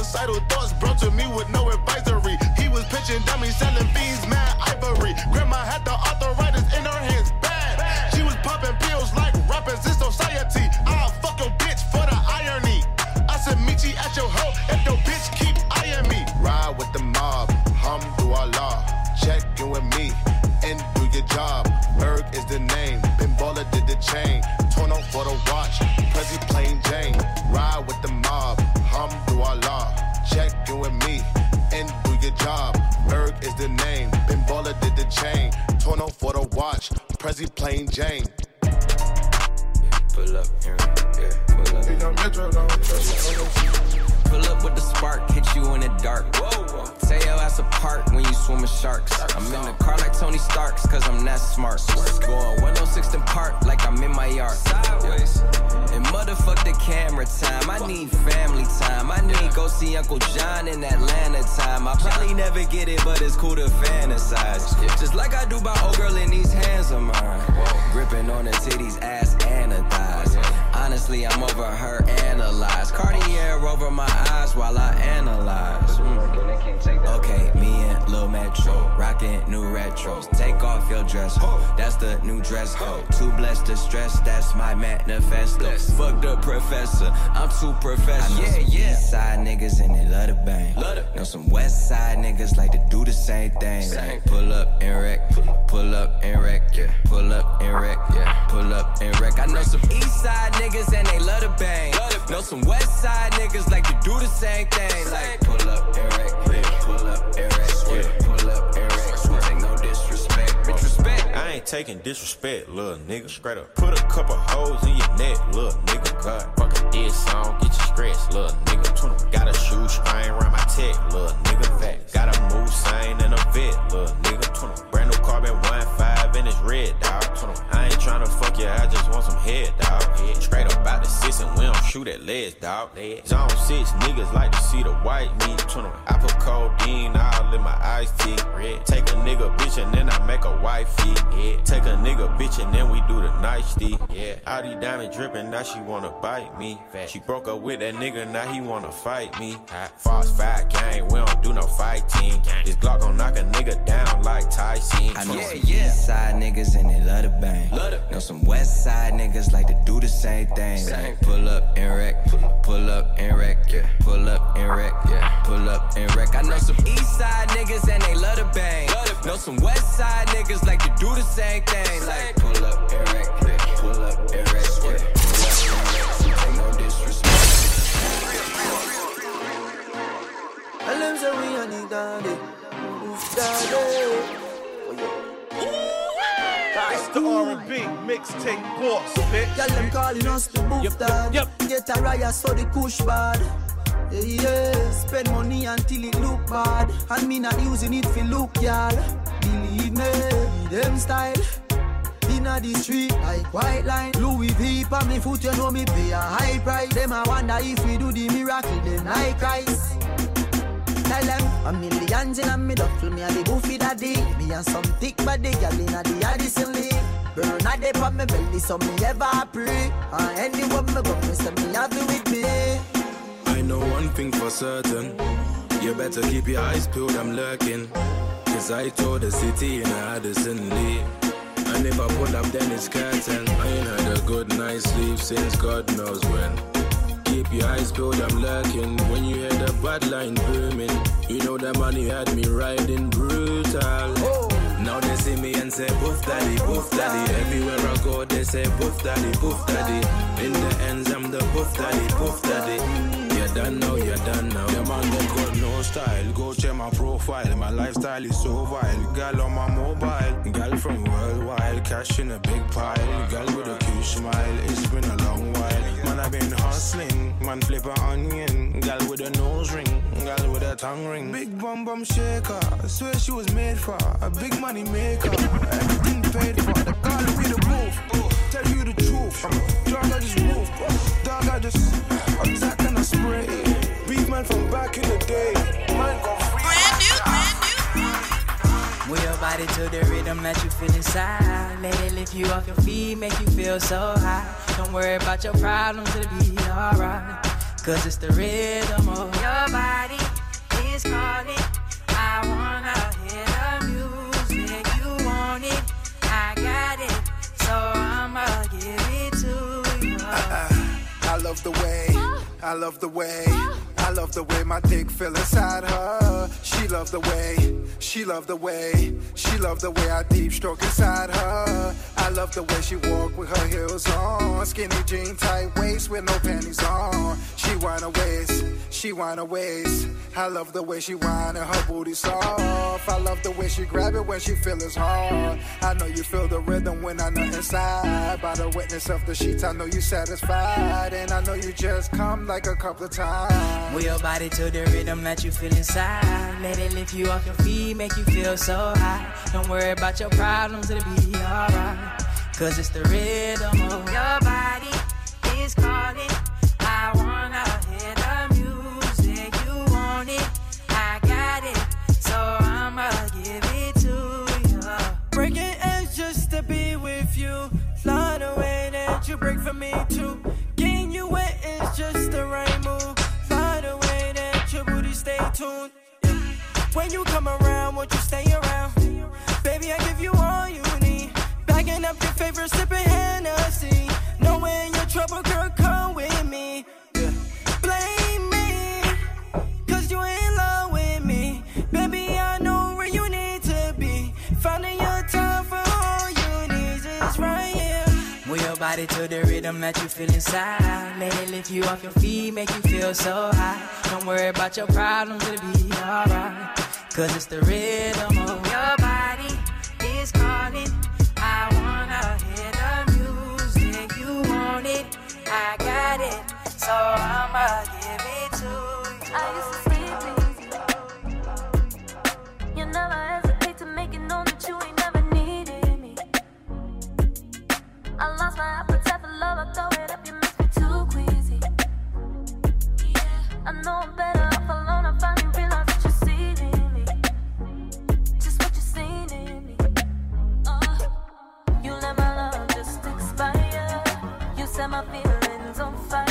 Suicidal thoughts brought to me with no advisory. He was pitching dummies, selling fiends, mad ivory. Grandma had the arthritis in her hands, bad. She was popping pills like rappers in society. I'll fuck your bitch for the irony. I said, meet you at your hoe if your bitch keep eyeing me. Ride with the mob, hum do Allah. Check in with me and do your job. Berg is the name, Ben Baller did the chain. Torn off for the watch, for the watch, Prezi plain Jane. Pull up, yeah, yeah, pull up. Pull up with the spark, hit you in the dark. Whoa, Say your ass apart when you swim with sharks. I'm in the car like Tony Starks, cause I'm that smart. Going 106 in park like I'm in my yard. Sideways. And motherfuck the camera time. I need family time. I need go see Uncle John in Atlanta time. I probably never get it, but it's cool to fantasize. Just like I do by old girl in these hands of mine. Gripping on the titties, ass, and the thighs. Honestly, I'm over her analyze. Cartier over my eyes while I analyze. Mm. Okay, me and Lil Metro, rocking new retros. Take off your dress, ho. That's the new dress code. Too blessed to stress, that's my manifesto. Fuck the professor, I'm too professional. Yeah, yeah. East side niggas and they love to bang. Know some west side niggas like to do the same thing. Like pull up and wreck, pull up and wreck, yeah. Pull up and wreck, yeah. Pull up and wreck. I know some east side niggas and they love to bang. Know some west side niggas like to do the same thing. Like pull up yeah. Pull up wreck, yeah. Ain't taking disrespect, little nigga. Straight up. Put a couple holes in your neck, little nigga. God, fucking this song, get you stretched, little nigga. Got a shoe string around my tech, little nigga. Fat. Got a move sign and a vet, little nigga. Brand new carbon 1.5 and it's red, dog. I ain't tryna fuck you, I just want some head, dog. Straight up out the six and we don't shoot at legs, dog. Zone 6 niggas like to see the white meat. I put codeine all in my iced tea. Red. Take a nigga bitch and then I make a wifey. Take a nigga bitch and then we do the nicety. Yeah. All these diamonds dripping, now she wanna bite me. She broke up with that nigga, now he wanna fight me. False fight gang, we don't do no fighting. This Glock gon' knock a nigga down like Tyson. I know some east side niggas and they love to bang. Know some west side niggas like to do the same thing. Like pull up and wreck, pull up and wreck, yeah. Pull up and wreck, yeah. Pull up and wreck. I know some east side niggas and they love the bang. Know some west side niggas like to do the same thing. Like pull up and wreck, yeah. Pull up, erect, yeah. Take no. And them say we on the daddy. Oof, daddy. Oh, it's the R&B mixtape boss, bitch. Girl, them calling us the boof dad. Yep. Get a riot so the kush bad. Yeah, spend money until it look bad. And me not using it for look, y'all. Believe me, them style. Inna the street like white line. Louis V on me foot, you know me pay a high price. Them I wonder if we do the miracle, then I Christ. Tell them a millions in a me duffel, me a the boofy daddy. Me and some thick body gal inna the Addison Lee. Burn a dip on me belly, so me ever pray. And anyone me go, me say me have it with me. I know one thing for certain. You better keep your eyes peeled, I'm lurking. Cause I told the city in Addison Lee. And if I pull up, then it's curtain. I ain't had a good night's sleep since God knows when. Keep your eyes peeled, I'm lurking. When you hear the bad line booming, you know the money had me riding brutal. Now they see me and say, Boof daddy, boof daddy. Everywhere I go, they say, Boof daddy, boof daddy. In the ends, I'm the boof daddy, boof daddy. You done now, you done now. Yeah, man, they got no style. Go check my profile. My lifestyle is so vile. Girl on my mobile. Girl from worldwide. Cash in a big pile. Girl with a cute smile. It's been a long while. Man, I've been hustling. Man, flip an onion. Girl with a nose ring. Girl with a tongue ring. Big bum bum shaker. I swear she was made for a big money maker. Everything paid for. The girl with the roof. Oh. Tell you the truth. I'm a dog, I just move. Dog, I just attack and I spray. Beef man from back in the day. Man, go free. Move your body to the rhythm that you feel inside. Let it lift you off your feet, make you feel so high. Don't worry about your problems, it'll be alright. Cause it's the rhythm of your body is calling. I wanna love the way, I love the way, I love the way my dick feel inside her. She love the way, she love the way, she love the way I deep stroke inside her. I love the way she walk with her heels on, skinny jean, tight waist with no panties on. She her waist, she her waist. I love the way she whine and her booty soft. I love the way she grab it when she feel it's hard. I know you feel the rhythm when I know inside. By the witness of the sheets, I know you satisfied, and I know you just come like a couple of times. Move your body to the rhythm that you feel inside. Let it lift you off your feet, make you feel so high. Don't worry about your problems, it'll be alright. Cause it's the rhythm of your body is calling. I wanna hear the music. You want it, I got it. So I'ma give it to you. Breaking eggs just to be with you. Fly the way that you break for me too. Stay tuned. When you come around, won't you stay around? Baby, I give you all you need. Bagging up your favorite sipping Hennessy. Knowing your trouble, girl, body to the rhythm that you feel inside. Let it lift you off your feet, make you feel so high. Don't worry about your problems, it'll be alright. Cause it's the rhythm of your body is calling. I wanna hear the music. You want it, I got it. So I'ma give it to you. I used to sleep easy. You never I lost my appetite for love, I throw it up, you must be too queasy. I know I'm better off alone, I finally that you're seeing me. Just what you in me. Uh, you let my love just expire. You set my feelings on fire.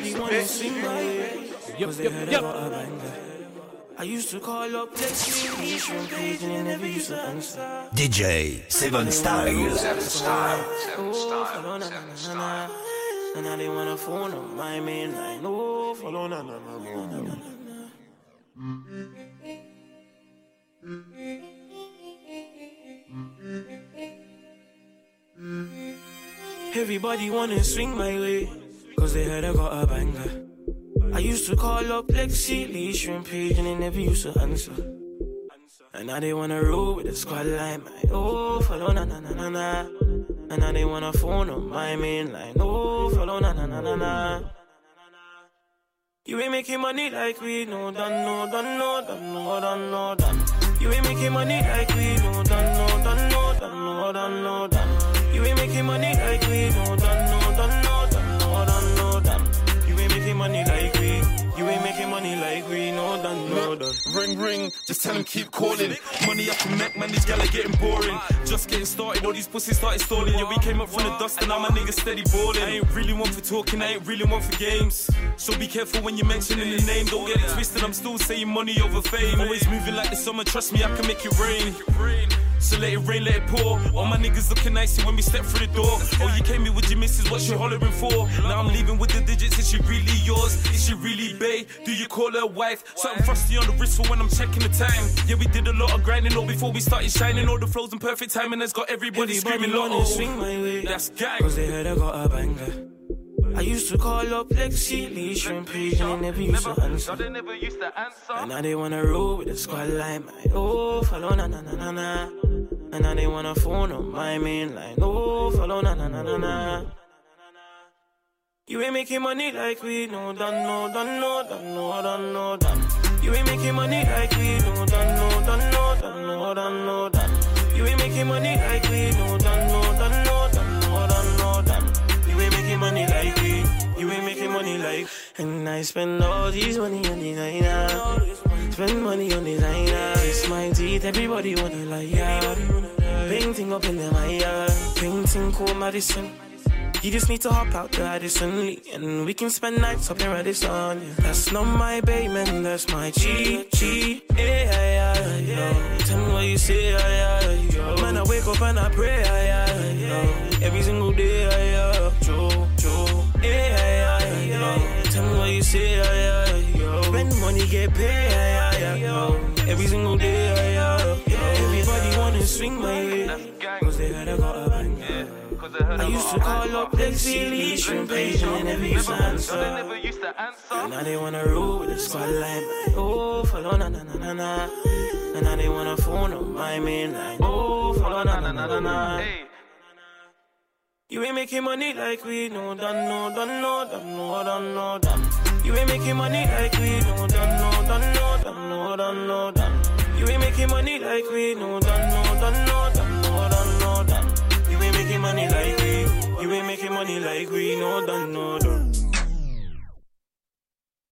Mixtape force, bitch. Yep, yep, yep. I used to call up Lexi, from page, and they never used to answer. DJ Seven Styles. Seven Style. Seven Style. Follow na na na na. And now they wanna phone on my main line. Oh, follow na na na na na na. Everybody wanna swing my way, cause they heard I got a banger. I used to call up Lexi, Lee, Shrimp Page, and they never used to answer. And now they wanna roll with the squad line, my oh, follow na na na na na. And now they wanna phone on my main line, oh, follow na na na na na. You ain't making money like we no done, no done, no done, no done, no done. You ain't making money like we no done, no done, no done, no done, no done. You ain't making money like we no done, money like making money like we know done, no done. Ring, ring, just tell them keep calling. Money up and neck, man, these gal are getting boring. Just getting started, all these pussies started stalling. Yeah, we came up from the dust and now my niggas steady balling. I ain't really one for talking, I ain't really one for games. So be careful when you're mentioning the name, don't get it twisted. I'm still saying money over fame. Always moving like the summer, trust me, I can make it rain. So let it rain, let it pour. All my niggas looking nicey when we step through the door. Oh, you came here with your missus, what you hollering for? Now I'm leaving with the digits, is she really yours? Is she really bae? Do you call her wife? Something frosty on the wrist for when I'm checking the time. Yeah, we did a lot of grinding all before we started shining. All the flows and perfect timing has got everybody, Everybody screaming lotto. swing my way. That's gang. Cause they heard I got a banger. I used to call up Lexi, Lee, Shrimp Page, and they never used to answer. They never used to answer. And now they wanna roll with the squad line, my oh, follow na na na na na. And now they wanna phone on my main line, oh, follow na na na na na. You ain't making money like we no done, no done, no done, no done, no done. You ain't making money like we no done, no done, no done, no done, no done. You ain't making money like we no done, no done, no done, no done, no done. You ain't making money like we, you ain't making money like. And I spend all these money on designer. Spend money on designer. It's my teeth, everybody wanna lie, yeah. Painting up in them, yeah. Painting cool Madison. You just need to hop out the Addison Lee And we can spend nights up in Radisson yeah. That's not my baby, man, that's my G, G Yeah, yeah, yeah, Tell me what you say, yeah, yeah, Man, I wake up and I pray, yeah, yeah, yo Every single day, yeah, Joe, Joe Yeah, yeah, yeah, Tell me what you say, yeah, yeah, yo Spend money, get paid, yeah, yeah, Every single day, yeah, yeah, Everybody wanna swing my way Cause they heard I got a I used to call up Lexi, Lee, Shrimp Page, and never used to answer. And now they wanna roll with the line. Oh, follow na na na na na. And now they wanna phone on my main line. Oh, follow na na na na na. You ain't making money like we no done, no done, no done, no done, no done. You ain't making money like we no done, no done, no done, no done, no done. You ain't making money like we no done, no done, no done, making money like we. You ain't making money like we. No done, no done.